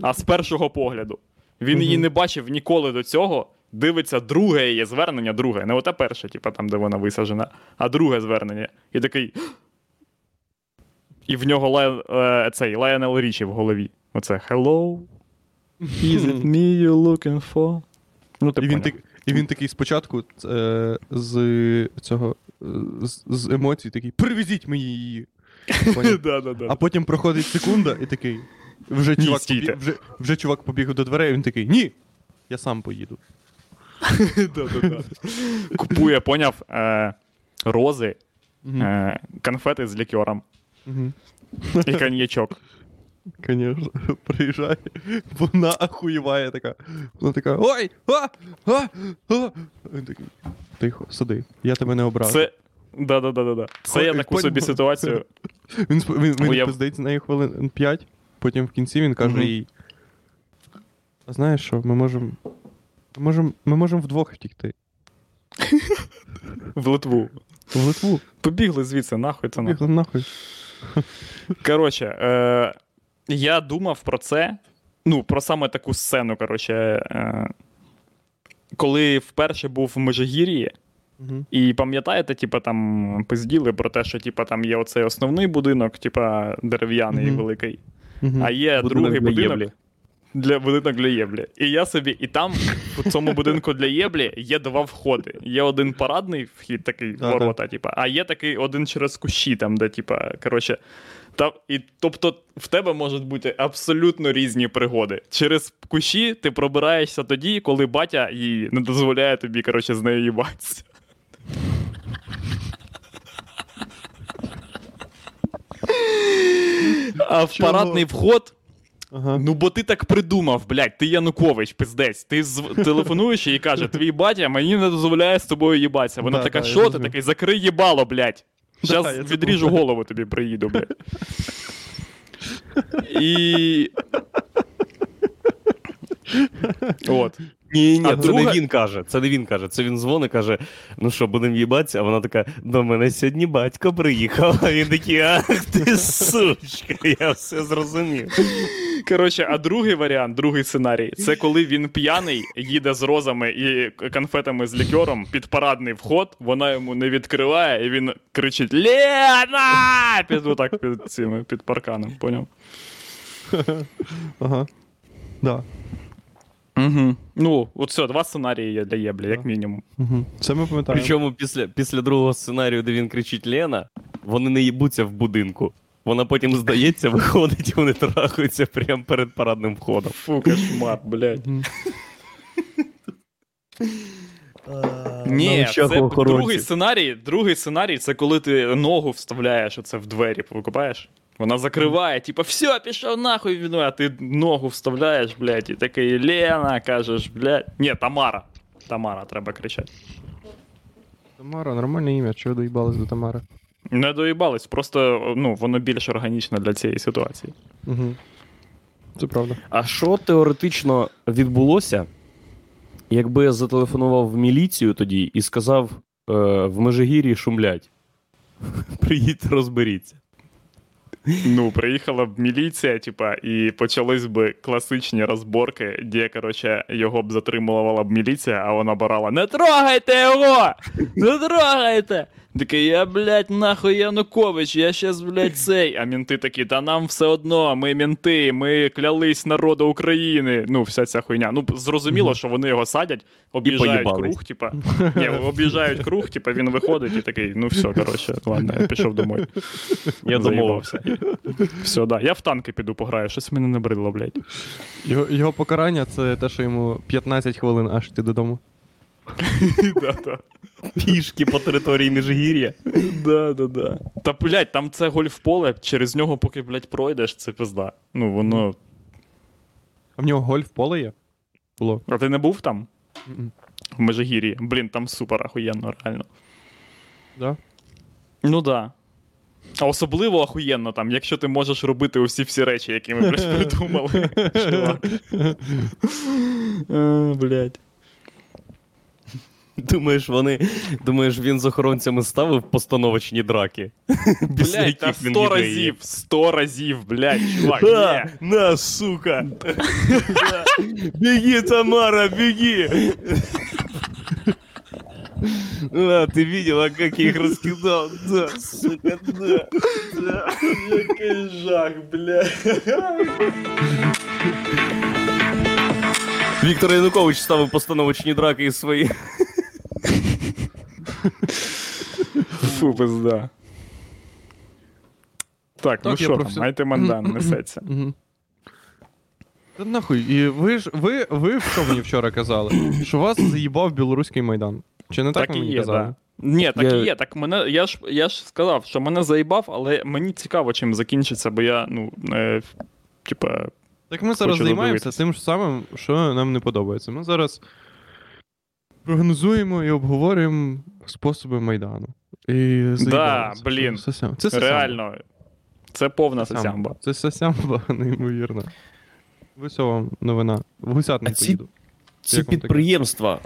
А з першого погляду. Він її не бачив ніколи до цього. Дивиться друге її звернення, друге. Не оте перше, типа там, де вона висаджена, а друге звернення. І такий. І в нього Лай... е, цей Лайонел Річі в голові. Оце Hello. Is it me you looking for? Ну, ти І він, поняв. так, і він такий спочатку е, з цього з, з емоцій такий: привезіть мені її. Поняв? А потім проходить секунда і такий. Вже Ні, чувак, стійте. побіг, вже, вже чувак побіг до дверей, і він такий: Ні! Я сам поїду. Купує, поняв, е, рози, е, конфети з лікером Мгм. і коньячок. Конечно, приїжджає, вона охуєває така. Вона така: Ой! А! А! А! Він такий, Тихо, сиди, я тебе не образив. Це. Да, да, да, да, да. Це я Ой, таку собі ситуацію. Він, він, він Уяв- пиздить з нею хвилин 5, потім в кінці він каже їй: А знаєш що, ми можемо. Ми можемо ми можем вдвох втікти. В Литву. В Литву. Побігли звідси, нахуй це нахуй. Бігли нахуй. Коротше, е, я думав про це. Ну, про саме таку сцену, коротше. Е, коли вперше був в Межигір'ї, Угу. і пам'ятаєте, типа там пизділи про те, що типа там є оцей основний будинок, типа дерев'яний Мгм. великий, Угу. а є Будинок другий для будинок Єблі. для будинок для Єблі. І я собі, і там у цьому будинку для Єблі є два входи. Є один парадний вхід, такий ворота, типа, а є такий один через кущі, там, де, типа, коротше. Та, і, тобто в тебе можуть бути абсолютно різні пригоди. Через кущі ти пробираєшся тоді, коли батя їй не дозволяє тобі, коротше, з нею їбатися. А в Чого? парадний вход Ага. Ну, бо ти так придумав, блядь, ти Янукович, пиздець. Ти зв... телефонуєш їй і каже, твій батя мені не дозволяє з тобою їбатися. Вона Да, така, да, я що ти зрозумів. такий, закрий їбало, блядь. Да, Зараз я це відріжу голову тобі приїду, блядь. І. От. Ні, ні, А це друга- не він каже. Це не він каже. Це він дзвонить, каже: ну що, будемо їбатися, а вона така: до мене сьогодні батько приїхав. А він такий, ах ти сучка, я все зрозумів. Коротше, а другий варіант, другий сценарій, це коли він п'яний, їде з розами і конфетами з лікером під парадний вход, вона йому не відкриває, і він кричить: Лена! Під отак під цими під парканом, поняв? Ага. Да. Угу. Ну, от все, два сценарії є для Єблі, як мінімум. Угу. Це ми пам'ятаємо. Причому після, після другого сценарію, де він кричить Лена, вони не їбуться в будинку. Вона потім здається, виходить, і вони трахаються прямо перед парадним входом. Фу, кошмар, блядь. Мгм. Ні, це охоронців. другий сценарій. Другий сценарій це коли ти ногу вставляєш оце в двері, викупаєш? Вона закриває, типа, все, пішов нахуй він, а ти ногу вставляєш, блядь, і такий Лена, кажеш, блядь. Ні, Тамара. Тамара, треба кричати. Тамара, нормальне ім'я, чого доїбались до Тамари? Не доїбались, просто ну, воно більш органічне для цієї ситуації. Угу. Це правда. А що теоретично відбулося, якби я зателефонував в міліцію тоді і сказав: е, в Межигір'ї шумлять. Приїдьте, розберіться. Ну, приїхала б міліція, типа, і почались би класичні розборки, де, коротше, його б затримувала б міліція, а вона барала: Не трогайте його! Не трогайте! Такий, я, блядь, нахуй Янукович, я щас, блядь, цей. А мінти такі, та нам все одно, ми мінти, ми клялись народу України. Ну, вся ця хуйня. Ну, зрозуміло, що вони його садять, об'їжджають круг, типа. Ні, об'їжджають круг, типа він виходить і такий, ну все, коротше, ладно, я пішов домой. Я домовився. Все, да. Я в танки піду пограю, щось мене не бридло, блядь. Його, його покарання це те, що йому 15 хвилин аж йти додому. Пішки по території Межигір'я. Да, да, да. Та, блядь, там це гольф-поле, через нього, поки, блядь, пройдеш, це пизда. Ну, воно. А в нього гольф поле є? Було. А ти не був там? В Межигір'ї. Блін, там супер ахуєнно, реально. Да? Ну да. А особливо ахуєнно там, якщо ти можеш робити усі всі речі, які ми блядь, придумали. Чувак. Е, Блядь. Думаєш, вони. Думаєш, він з охоронцями ставив постановочні драки? Після Блядь, та яких він сто їде разів, сто разів, блядь, чувак, Ха, ні. на, сука! Беги, Тамара, беги! А, ты видела, как я их раскидал? Да, сука, да, да. Який жах, блядь. Віктор Янукович ставив постановочні драки із свої. Фу, пизда. Так, ну що професі- там, майте мандан несеться. Та нахуй, і ви ж ви, ви що мені вчора казали? Що вас заїбав білоруський майдан? Чи не так, Так ви і мені є, казали? да. Ні, так Я- і є. Так мене, я ж я ж сказав, що мене заїбав, але мені цікаво, чим закінчиться, бо я, ну, е, типа, Так ми зараз займаємося тим ж самим, що нам не подобається. Ми зараз прогнозуємо і обговорюємо способи майдану. І заїбалися. блін. Це сосям- Це сосямба. реально, це повна Сосямба. сосямба. Це сосямба, неймовірно. Вам новина. В гусят не А ці- поїду. Ці Як підприємства,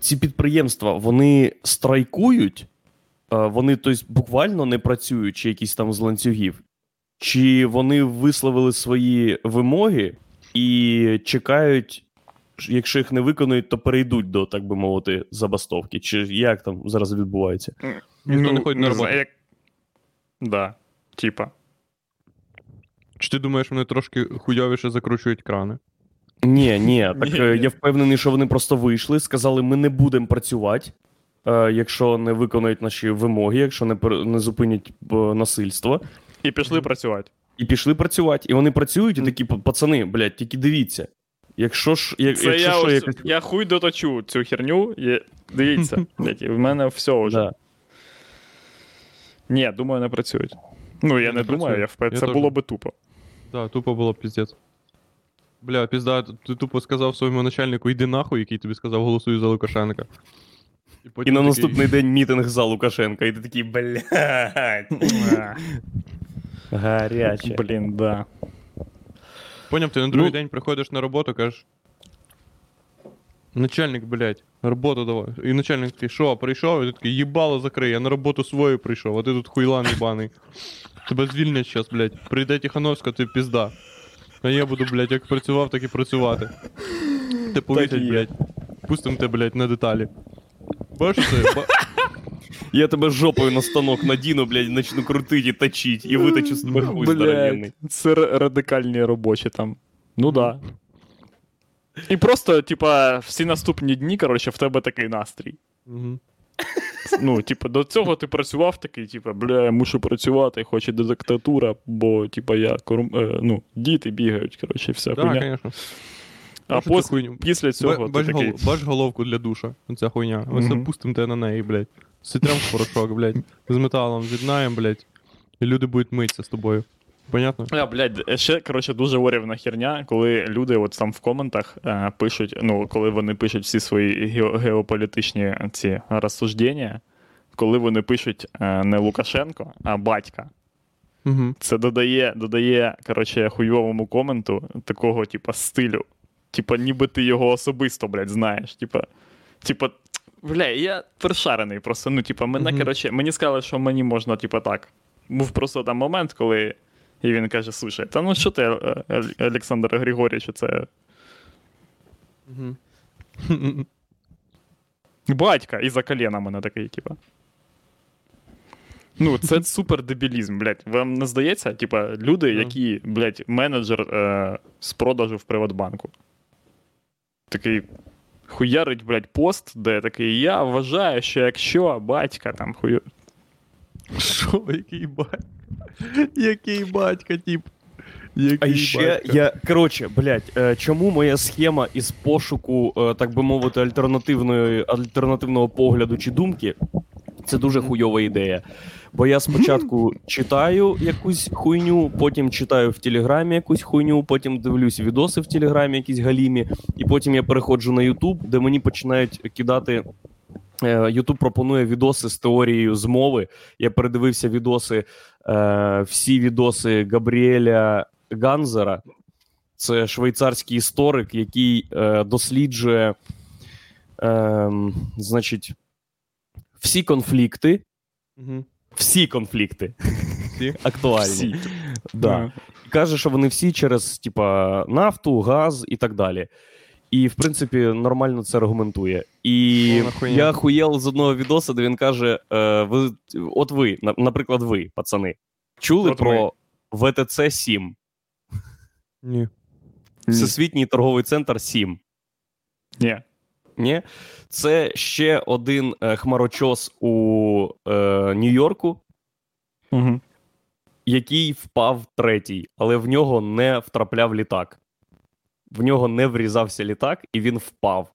ці підприємства, вони страйкують, е, вони тобто, буквально не працюють, чи якісь там з ланцюгів, чи вони висловили свої вимоги і чекають, якщо їх не виконують, то перейдуть до, так би мовити, забастовки. Чи як там зараз відбувається? Ніхто не ходить на Ну, роботу. Як... Да, типа. Чи ти думаєш, вони трошки хуйовіше закручують крани? Ні, ні, так Ні, е, ні. я впевнений, що вони просто вийшли, сказали, ми не будемо працювати, е, якщо не виконують наші вимоги, якщо не, не зупинять е, насильство. І пішли працювати. І пішли працювати. І вони працюють, і такі пацани, блядь, тільки дивіться. Якщо ж як, Це якщо я, що, ось, якось... я хуй доточу цю херню. І... Дивіться, блядь, в мене все вже. Да. Ні, думаю, не працюють. Ну, я Не не, думаю, я впевнений. Це теж. було би тупо. Да, тупо було б піздець. Бля, пізда, ти тупо сказав своєму начальнику, йди нахуй, який тобі сказав, голосуй за Лукашенка. І потім на такий, наступний день мітинг за Лукашенка, і ти такий, блядь, гаряче. Блін, да. Поняв, ти на другий Ну- день приходиш на роботу, кажеш. Начальник, блядь, роботу давай. І начальник такий, що, прийшов? І ти такий, їбало закрий, я на роботу свою прийшов, а ти тут хуйлан їбаний. Тебе звільнять щас, блядь. Прийде Тихановська, ти пізда. А я буду, блядь, як працював, так і працювати. Ти повісять, блядь. Пустим те, блядь, на деталі. Бачиш це? Я тебе жопою на станок надіну, блядь, начну крутить і точить, і виточу з тебе хуй здоровенний. Це радикальні робочі там. Ну да. І просто, типа, всі наступні дні, коротше, в тебе такий настрій. Ну, типа, до цього ти працював такий, типа, бля, я мушу працювати, хоч і диктатура, бо, типа, я корум... е, ну, діти бігають, коротше, вся Так, хуйня. А Що пос... після цього Ба- ти Бач, такий. гол... бач головку для душа. Оця хуйня. Ось Мгм. опустимо тебе на неї, блядь. Ситрям в порошок, блядь. З металом з'єднаємо, блядь. І люди будуть митися з тобою. Понятно? А, блядь, ще, коротше, дуже орівна херня, коли люди от там в коментах е, пишуть, ну, коли вони пишуть всі свої ге- геополітичні ці розсуждення, коли вони пишуть е, не Лукашенко, а батька. Угу. Це додає, додає коротше, хуйовому коменту такого, типа, стилю. Типа, ніби ти його особисто, блядь, знаєш. Типа, типа, бля, я першарений просто. Ну, типа, мене, Мгм. коротше, мені сказали, що мені можна, типа, так. Був просто там момент, коли. І він каже: слушай, та ну що ти, е, е, Олександр Григорійович, це Угу. батька, і за коліна мене такий, типа. Ну, це супер дебілізм, блядь. Вам не здається? Типа, люди, Ну. які, блядь, менеджер е, з продажу в Приватбанку. Такий хуярить, блядь, пост, де такий, я вважаю, що якщо батька там хую. Що, який батько? Який батько, тип? Який А ще батько? я. Коротше, блядь, е, чому моя схема із пошуку, е, так би мовити, альтернативної, альтернативного погляду чи думки, це дуже хуйова ідея. Бо я спочатку читаю якусь хуйню, потім читаю в Телеграмі якусь хуйню, потім дивлюсь відоси в Телеграмі, якісь галімі, і потім я переходжу на Ютуб, де мені починають кидати. е, Ютуб пропонує відоси з теорією змови. Я передивився відоси, е, всі відоси Габріеля Ганзера. Це швейцарський історик, який е, досліджує, е, значить, всі конфлікти, Мгм. всі конфлікти Всі? актуальні. Всі. Да. Каже, що вони всі через типа, нафту, газ і так далі. І, в принципі, нормально це аргументує. І хуйня. я хуєл з одного відоса, де він каже: е, ви, от ви, наприклад, ви, пацани, чули От про ВТЦ 7 Ні. Ні. Всесвітній торговий центр 7 Ні. Ні? Це ще один е, хмарочос у е, Нью-Йорку, Угу. який впав третій, але в нього не втрапляв літак. В нього не врізався літак, і він впав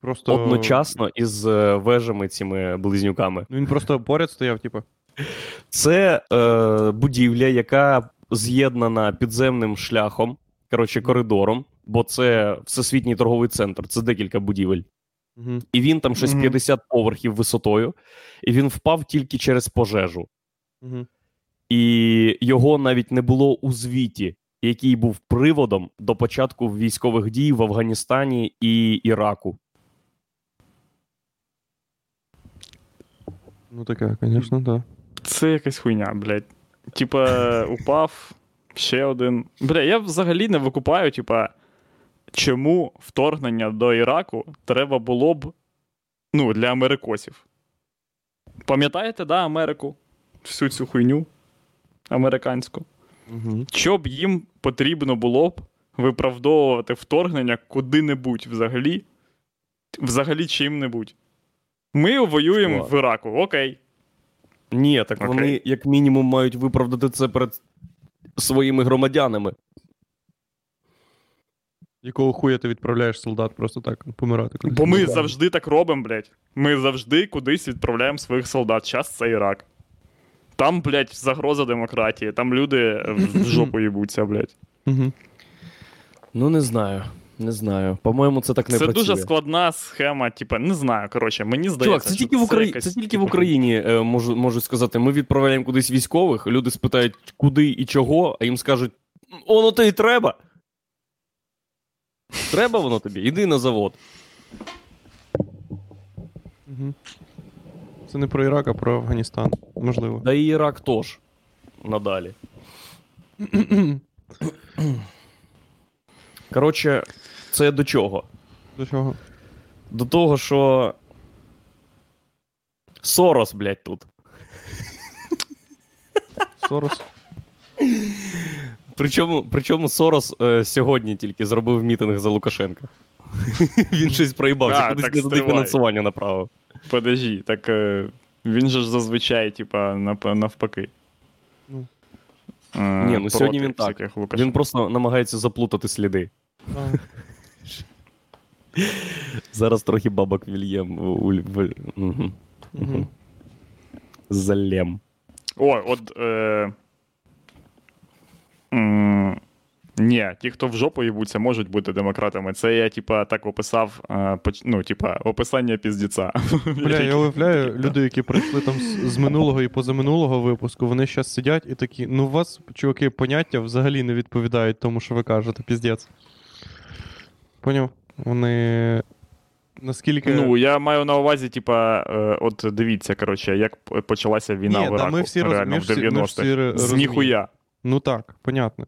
Просто... одночасно із е, вежами цими близнюками. Ну він просто поряд стояв, типу. Це е, будівля, яка з'єднана підземним шляхом, коротше, коридором, бо це всесвітній торговий центр, це декілька будівель. Угу. І він там щось Мгм. 50 поверхів висотою, і він впав тільки через пожежу. Угу. І його навіть не було у звіті, який був приводом до початку військових дій в Афганістані і Іраку. Ну таке, звісно, так. Це якась хуйня, блядь. Типа, упав ще один. Бля, я взагалі не викупаю, типа, чому вторгнення до Іраку треба було б ну, для америкосів. Пам'ятаєте, да, Америку? Всю цю хуйню американську. Угу. Що б їм потрібно було б виправдовувати вторгнення куди-небудь взагалі? Взагалі чим-небудь. Ми воюємо Чувак. в Іраку, окей. Ні, так Окей. вони як мінімум мають виправдати це перед своїми громадянами. Якого хуя ти відправляєш солдат просто так помирати? кудись? Бо ми Ну, завжди так робимо, блядь. Ми завжди кудись відправляємо своїх солдат. Час це Ірак. Там, блядь, загроза демократії, там люди в жопу їбуться, блядь. Угу. Ну, не знаю. Не знаю. По-моєму, це так не Це працює. дуже складна схема, типа, не знаю. Коротше, мені здається. Чувак, це що тільки в Україні. якась, Це тільки в типу, Україні е, можу, можуть сказати. Ми відправляємо кудись військових. Люди спитають, куди і чого, а їм скажуть: воно то і треба. Треба воно тобі? Іди на завод. Угу. Це не про Ірак, а про Афганістан. Можливо. Да і Ірак теж. Надалі. Коротше, це до чого? До чого? До того, що. Сорос, блядь, тут. Сорос. Причому, причому Сорос е, сьогодні тільки зробив мітинг за Лукашенка. Він щось проїбався, А, кудись не туди фінансування направив. Подожди, так е, він же ж зазвичай, типа, навпаки. Ну. Е, Ні, ну сьогодні він так. Він просто намагається заплутати сліди. Зараз трохи бабок вільєм. Залем. О, от. Е... м, Ні, ті, хто в жопу їбуться, можуть бути демократами. Це я, типа, так описав, е, ну, типа, описання піздіця. Бля, я уявляю, люди, які прийшли там з, минулого і позаминулого випуску, вони зараз сидять і такі, ну у вас, чуваки, поняття взагалі не відповідають тому, що ви кажете, піздець. Поняв? Вони. Наскільки. Ну, я маю на увазі, типа, е, от дивіться, коротше, як почалася війна Ні, в Іраку. ми всі реально ми в 90-х. всі ре- З розуміємо. ніхуя. Ну так, понятно.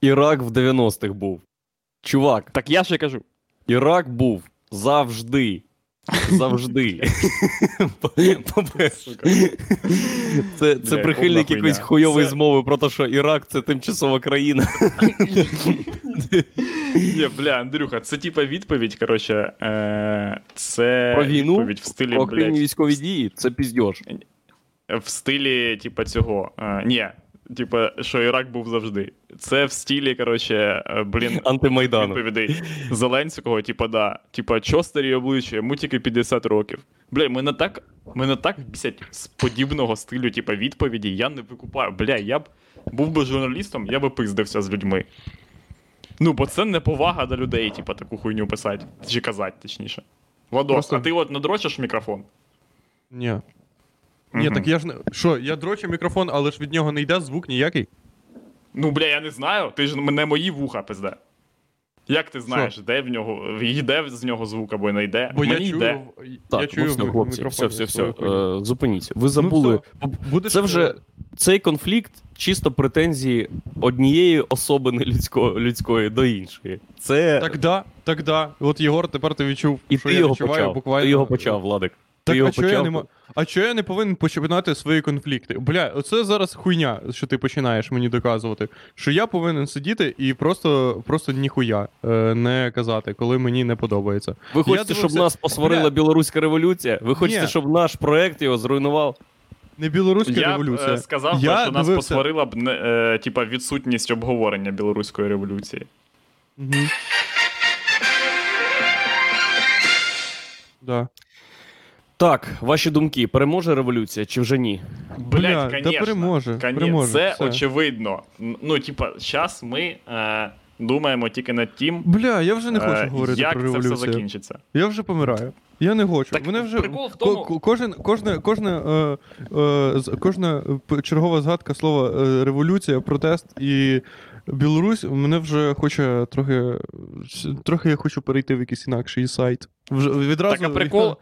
Ірак в 90-х був. Чувак, Так я і кажу. Ірак був завжди. Завжди. Це, це прихильник якоїсь хуйової Це- змови про те, що Ірак це тимчасова країна. Ні, бля, Андрюха, це типа відповідь, коротше, е, це Про війну? відповідь в стилі, військові дії це піздьош. в стилі, типа, цього. Е, ні, типа, що Ірак був завжди. Це в стилі, коротше, е, блін, Антимайдану. відповідей Зеленського, типа, да. Типа, чо старі обличчя, йому тільки 50 років. Бля, мене так, мене так бісять з подібного стилю, типа, відповіді, я не викупаю. Бля, я б був би журналістом, я би пиздився з людьми. Ну, бо це неповага до людей, типа, таку хуйню писати. Чи казати, точніше. Владос, Просто- а ти от надрочиш мікрофон? Ні. Ні, так я ж не. Що, я дрочу мікрофон, але ж від нього не йде звук ніякий. Ну, бля, я не знаю. Ти ж мене мої вуха пизде. Як ти знаєш, де в нього, йде з нього звук або не йде? Бо я Мені чую. йде. Я чую ну все, в- хлопці, все, все, все. Е, Зупиніться. Ви забули. Ну. Будеш, Це вже цей конфлікт чисто претензії однієї особи людської, людської до іншої. Це Так да, так да. От Єгор, тепер ти відчув, і що ти я його відчуваю почав. буквально. Ти його почав, Владик. Так, його а чого я не А чого я не повинен починати свої конфлікти? Бля, оце зараз хуйня, що ти починаєш мені доказувати. Що я повинен сидіти і просто, просто ніхуя е, не казати, коли мені не подобається. Ви хочете, дивився- щоб нас посварила Бля. білоруська революція? Ви хочете, Ні. щоб наш проект його зруйнував? Не білоруська Я б революція. е, сказав, би, Я що нас посварила б е, типа, відсутність обговорення білоруської революції. Мгм. Да. Так, ваші думки, переможе революція чи вже ні? Бля, Блять, та конечно, переможе, конечно, переможе, Це все. очевидно. Ну, типа, зараз ми е, думаємо тільки над тим, Бля, я вже не хочу е, говорити як про це все революцію. закінчиться. Я вже помираю. Я не хочу. Так Мене вже прикол в тому- ко- ко- кожен, кожна, кожна, е, е, з- кожна п- чергова згадка слова е, революція, протест і Білорусь мене вже хоче трохи. Трохи я хочу перейти в якийсь інакший сайт. Вже відразу Так, а прикол,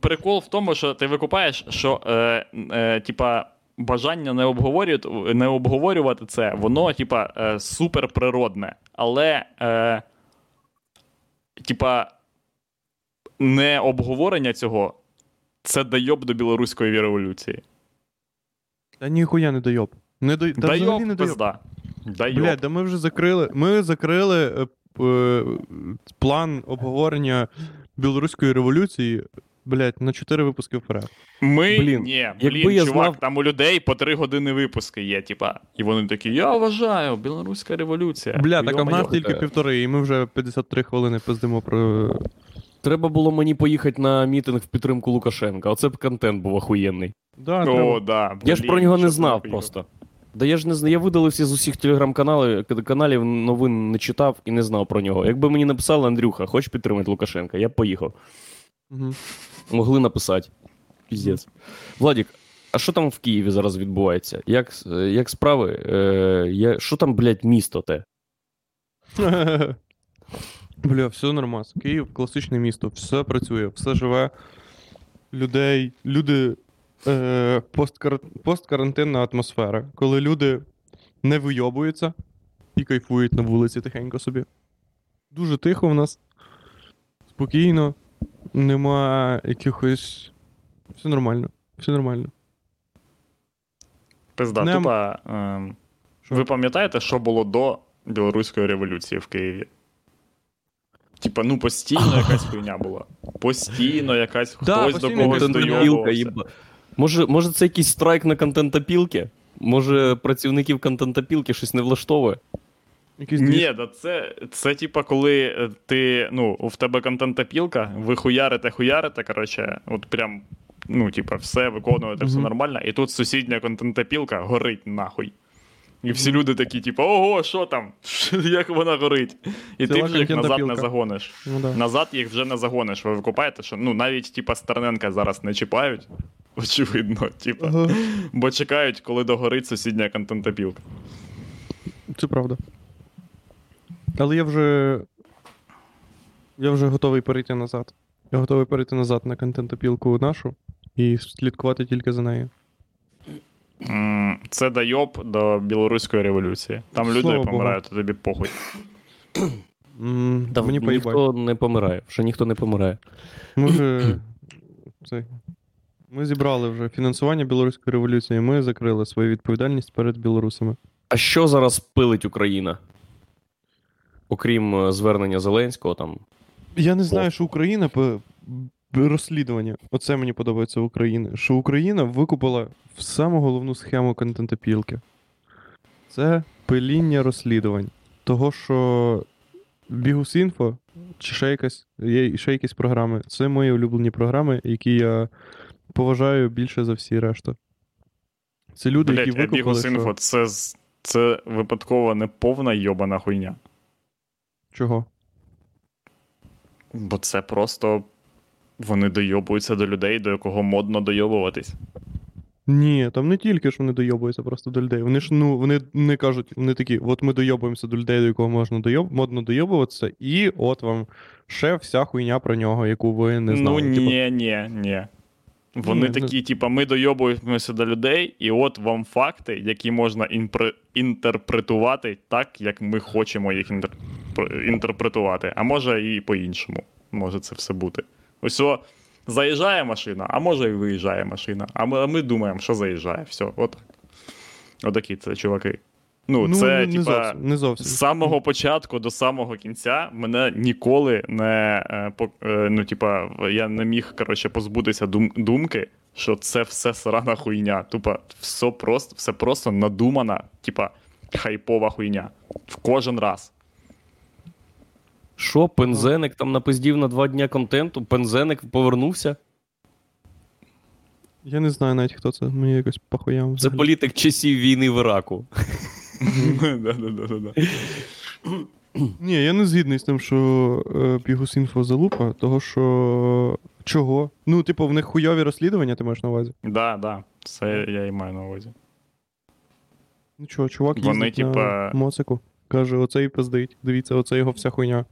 прикол в тому, що ти викупаєш, що е, е, типа. Бажання не обговорювати, не обговорювати це, воно, типа, е, суперприродне. Але, е, типа, не обговорення цього це дайоб до білоруської революції. Та ніхуя не дойоб. Не дой... Та взагалі не Дайоб, дойоб. пизда. Дайоб. Блядь, да ми вже закрили. Ми закрили е, е, план обговорення білоруської революції, блядь, на 4 випуски вперед. Ми Блін, ні, якби блін, я чувак, знав- там у людей по три години випуски є, типа. І вони такі, я вважаю, білоруська революція. Бля, так а в нас тільки півтори, і ми вже 53 хвилини пиздимо про. Треба було мені поїхати на мітинг в підтримку Лукашенка. Оце б контент був охуєнний. Да, О, треба. да. Я ж про нього не знав просто. Да я ж не знаю, я видалився з усіх телеграм-каналів каналів, новин не читав і не знав про нього. Якби мені написали Андрюха, хочеш підтримати Лукашенка, я б поїхав. Мгм. Могли написати. Піздець. Владік, а що там в Києві зараз відбувається? Як, як справи? Е, що там, блядь, місто те? Бля, все нормально. Київ класичне місто, все працює, все живе. Людей, люди. Е, посткар... посткарантинна атмосфера, коли люди не вийобуються і кайфують на вулиці тихенько собі. Дуже тихо в нас. Спокійно. Нема якихось. Все нормально. Все нормально. Пизда, Не- тупа. Що? Ви пам'ятаєте, що було до білоруської революції в Києві? Типа, ну постійно якась хуйня була. Постійно якась хтось до когось їба. Може, може, це якийсь страйк на контентопілки? Може, працівників контентопілки щось не влаштовує? Двіж. Ні, да це, це типа, коли е, ти, ну, в тебе контентопілка, ви хуярите, хуярите, коротше, от прям, ну, типа, все виконуєте, все нормально, і тут сусідня контентопілка горить нахуй. І всі люди такі, типу, ого, що там? Як вона горить? І Ціла ти вже їх назад не загониш. Ну, да. Назад їх вже не загониш. Ви викупаєте, що ну навіть типа Стерненка зараз не чіпають. Очевидно, типа, Ага. бо чекають, коли догорить сусідня контентопілка. Це правда. Але я вже. Я вже готовий перейти назад. Я готовий перейти назад на контентопілку нашу і слідкувати тільки за нею. Це дайоб до білоруської революції. Там люди Богу. помирають, а тобі похуй. М, Та мені поїбать. ніхто не помирає, вже ніхто не помирає. Ми вже. Це... Ми зібрали вже фінансування білоруської революції, ми закрили свою відповідальність перед білорусами. А що зараз пилить Україна? Окрім е, звернення Зеленського, там. Я не знаю, що Україна розслідування. Оце мені подобається в Україні. Що Україна викупила в саму головну схему контентопілки. Це пиління розслідувань. Того, що Бігус.Інфо чи ще якась, є ще якісь програми. Це мої улюблені програми, які я поважаю більше за всі решта. Це люди, які Блять, а викупили. Бігус.Інфо, Що... це, це випадково не повна йобана хуйня. Чого? Бо це просто вони дойобуються до людей, до якого модно дойобуватись. Ні, там не тільки що вони дойобуються просто до людей. Вони ж ну вони не кажуть, вони такі, от ми дойобуємося до людей, до якого можна дойоб, модно дойобуватися, і от вам ще вся хуйня про нього, яку ви не знали. Ну ні, ні, ні. Вони Ні, такі, типа, ми дойобуємося до людей, і от вам факти, які можна інпре- інтерпретувати так, як ми хочемо їх інтер... інтерпретувати. А може і по-іншому. Може це все бути. Ось о, заїжджає машина, а може і виїжджає машина. А ми, а ми думаємо, що заїжджає. Все, отак. Отакі це чуваки. Ну, ну, це, не, типа. зовсім, не зовсім. З самого початку до самого кінця мене ніколи не е, е, ну, типа, я не міг коротше, позбутися дум, думки, що це все срана хуйня. Тупа, все просто, все просто надумана, типа, хайпова хуйня. В кожен раз. Що, Пензеник там напиздів на два дня контенту? Пензеник повернувся? Я не знаю навіть, хто це. Мені якось похуям. Це політик часів війни в Іраку. Ні, я не згідний з тим, що е, Бігус.Інфо залупа, того що. Чого? Ну, типу, в них хуйові розслідування, ти маєш на увазі. Да, да. Це я і маю на увазі. Ну чого, чувак Вони, їздить типа- на моцику. Каже, оцей пиздить. Дивіться, оце його вся хуйня.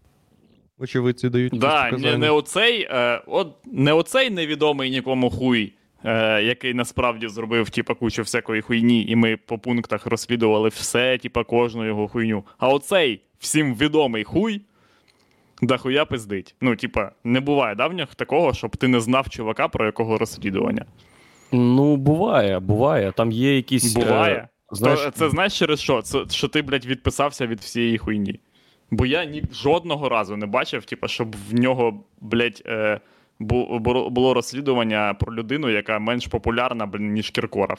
Очевидці дають. Да, не, не оцей, е, от, не оцей невідомий нікому хуй, е, який насправді зробив типа, кучу всякої хуйні, і ми по пунктах розслідували все, типа, кожну його хуйню. А оцей всім відомий хуй. Да хуя пиздить. Ну, типа, не буває давніх такого, щоб ти не знав чувака, про якого розслідування. Ну, буває, буває. Там є якісь. е, Буває. знаєш, То, це знаєш через що? Це що ти, блядь, відписався від всієї хуйні. Бо я ні жодного разу не бачив, типу, щоб в нього, блядь, е, було розслідування про людину, яка менш популярна, ніж Кіркоров.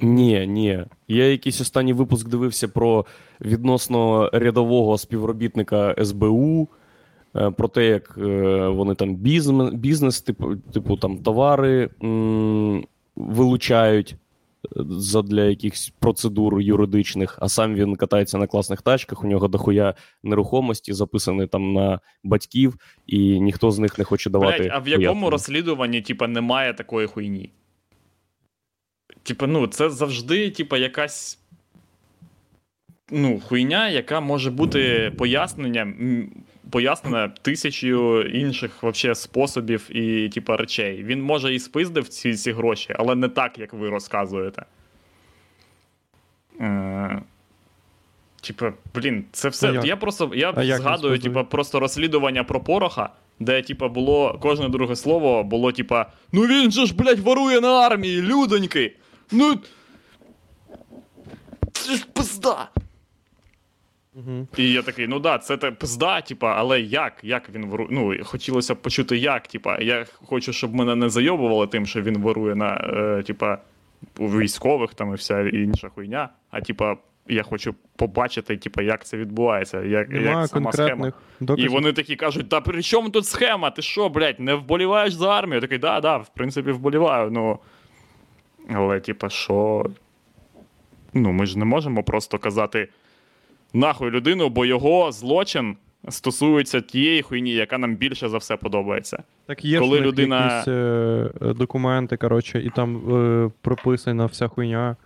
Ні, ні. Я якийсь останній випуск дивився про відносно рядового співробітника СБУ, е, про те, як е, вони там бізнес, типу, типу там товари м, вилучають задля якихось процедур юридичних, а сам він катається на класних тачках, у нього дохуя нерухомості записані там на батьків, і ніхто з них не хоче давати. Блядь, а в якому пояснення. розслідуванні, типа, немає такої хуйні? Типа, ну, це завжди, типа, якась. Ну, хуйня, яка може бути пояснення, м, пояснена тисячою інших вообще способів і, типа, речей. Він може і спиздив ці, ці гроші, але не так, як ви розказуєте. Е, Типа, блін, це все. А я просто я А згадую, типа, просто розслідування про пороха, де, типа, було кожне друге слово було, типа, ну він же ж, блядь, ворує на армії, людоньки. Ну. Це ж пизда. Угу. І я такий, ну да, це те пизда, типа, але як? Як він ворує? Ну, хотілося б почути, як, типа, я хочу, щоб мене не зайобували тим, що він ворує на, е, типа, військових там і вся інша хуйня. А типа, я хочу побачити, типу, як це відбувається, як, Немає як сама схема. конкретних І вони такі кажуть: та при чому тут схема? Ти що, блядь, не вболіваєш за армію? Я такий, да, да, в принципі, вболіваю. Ну. Але, типа, що. Ну, ми ж не можемо просто казати нахуй людину, бо його злочин стосується тієї хуйні, яка нам більше за все подобається. Так є коли ж людина- якісь е, документи, коротше, і там е, прописана вся хуйня.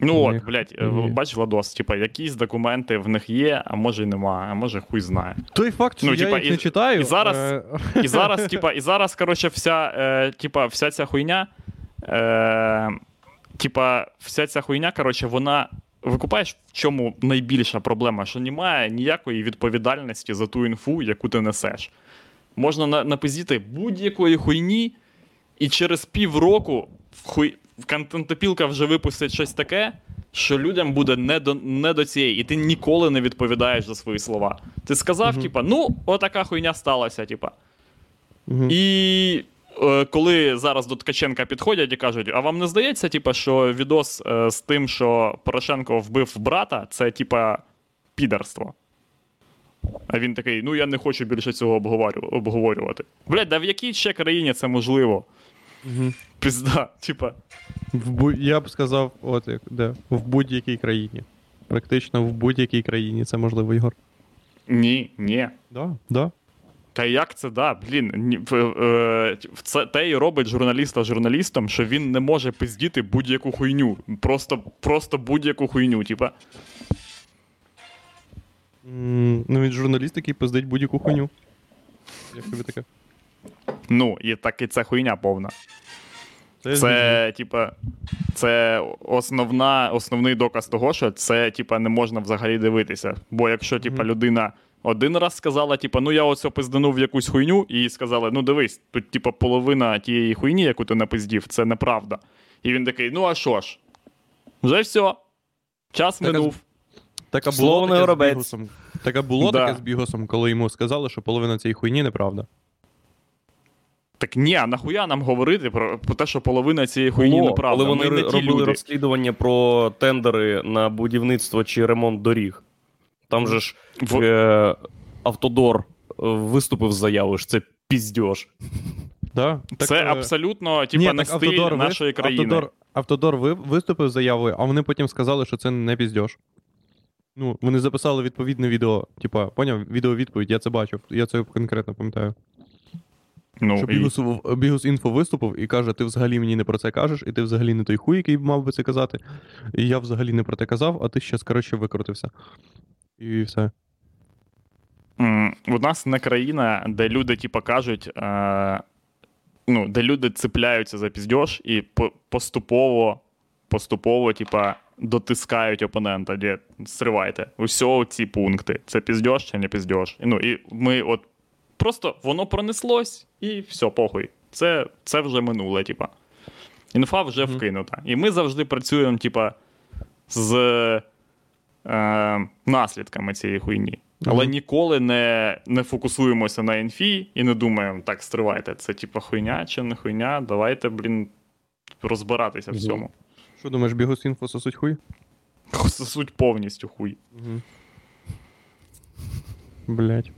Ну от, блядь, бач, Владос, типа, якісь документи в них є, а може й немає, а може хуй знає. Той факт, що Ну, я типа, їх і- не читаю. і зараз- е, І зараз, типа, і зараз, коротше, вся, е, типа, вся ця хуйня. Е, типа, вся ця хуйня, коротше, вона. Викупаєш, в чому найбільша проблема? Що немає ніякої відповідальності за ту інфу, яку ти несеш. Можна на, напиздіти будь-якої хуйні, і через півроку в хуй... контентопілка вже випустить щось таке, що людям буде не до, не до цієї, і ти ніколи не відповідаєш за свої слова. Ти сказав, Мгм. типа, ну, отака хуйня сталася, типа. мгм. І коли зараз до Ткаченка підходять і кажуть: а вам не здається, типа, що відос е, з тим, що Порошенко вбив брата, це типа підарство? А він такий: ну я не хочу більше цього обговорювати. Блять, да в якій ще країні це можливо? Мгм. Пізда, типа. В бу... Я б сказав, от як, де, в будь-якій країні. Практично в будь-якій країні це можливо, Ігор. Ні, ні. Да, да. Та як це да? Блін, е, в це те і робить журналіста журналістом, що він не може пиздіти будь-яку хуйню. Просто, просто будь-яку хуйню, типа. М, Ну, він журналіст, який пиздить будь-яку хуйню. Як тобі таке? Ну, і так і це хуйня повна. Це, Це, типа, це основна, основний доказ того, що це, типа, не можна взагалі дивитися. Бо якщо, типа, людина один раз сказала, типа, ну я оце пизданув в якусь хуйню, і сказали, ну дивись, тут, типа, половина тієї хуйні, яку ти напиздів, це неправда. І він такий, ну а що ж? Вже все. Час Так, минув. Так, а Слово було таке з. Бігусом. Так, а було Да. таке з Бігусом, коли йому сказали, що половина цієї хуйні неправда. Так ні, а нахуя нам говорити про, про те, що половина цієї хуйні Було, неправда. коли вони не робили люди. розслідування про тендери на будівництво чи ремонт доріг. Там же ж В- е, Автодор е, виступив з заявою, що це піздьош. Да? Так, це е, абсолютно, типа, ні, не так стиль Автодор ви- нашої країни. Автодор, Автодор ви, виступив з заявою, а вони потім сказали, що це не піздьош. Ну, вони записали відповідне відео. Типа, поняв, відео-відповідь, я це бачив, я це конкретно пам'ятаю. Ну, Що і- Бігус, Бігус інфо виступив і каже: ти взагалі мені не про це кажеш, і ти взагалі не той хуй, який мав би це казати. І я взагалі не про те казав, а ти щас, коротше, викрутився. І все. У нас не країна, де люди, типа, кажуть, е, ну, де люди цепляються за піздьош і по- поступово, поступово, типа, дотискають опонента, де сривайте. Усьо ці пункти. Це піздьош чи не піздьош? Ну, і ми от просто воно пронеслось, і все, похуй. Це, це вже минуле, типа. Інфа вже вкинута. І ми завжди працюємо, типа, з е, наслідками цієї хуйні. Але ніколи не, не фокусуємося на інфі і не думаємо, так, стривайте, це типа хуйня чи не хуйня, давайте, блін, розбиратися в цьому. Що думаєш, Бігус інфо сосуть хуй? Це суть повністю хуй. Угу. Блять.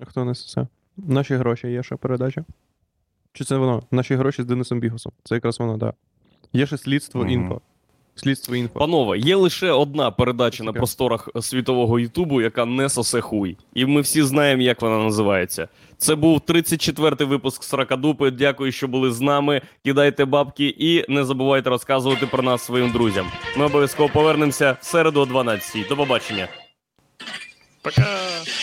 А хто несе? Наші гроші є ще передача. Чи це воно? Наші гроші з Денисом Бігусом. Це якраз воно, так. Да. Є ще слідство Мгм. інфо. Слідство інфо. Панове, є лише одна передача на просторах світового Ютубу, яка не сосе хуй. І ми всі знаємо, як вона називається. Це був 34-й випуск Сракадупи. Дякую, що були з нами. Кидайте бабки і не забувайте розказувати про нас своїм друзям. Ми обов'язково повернемося в середу о 12 До побачення. Пока!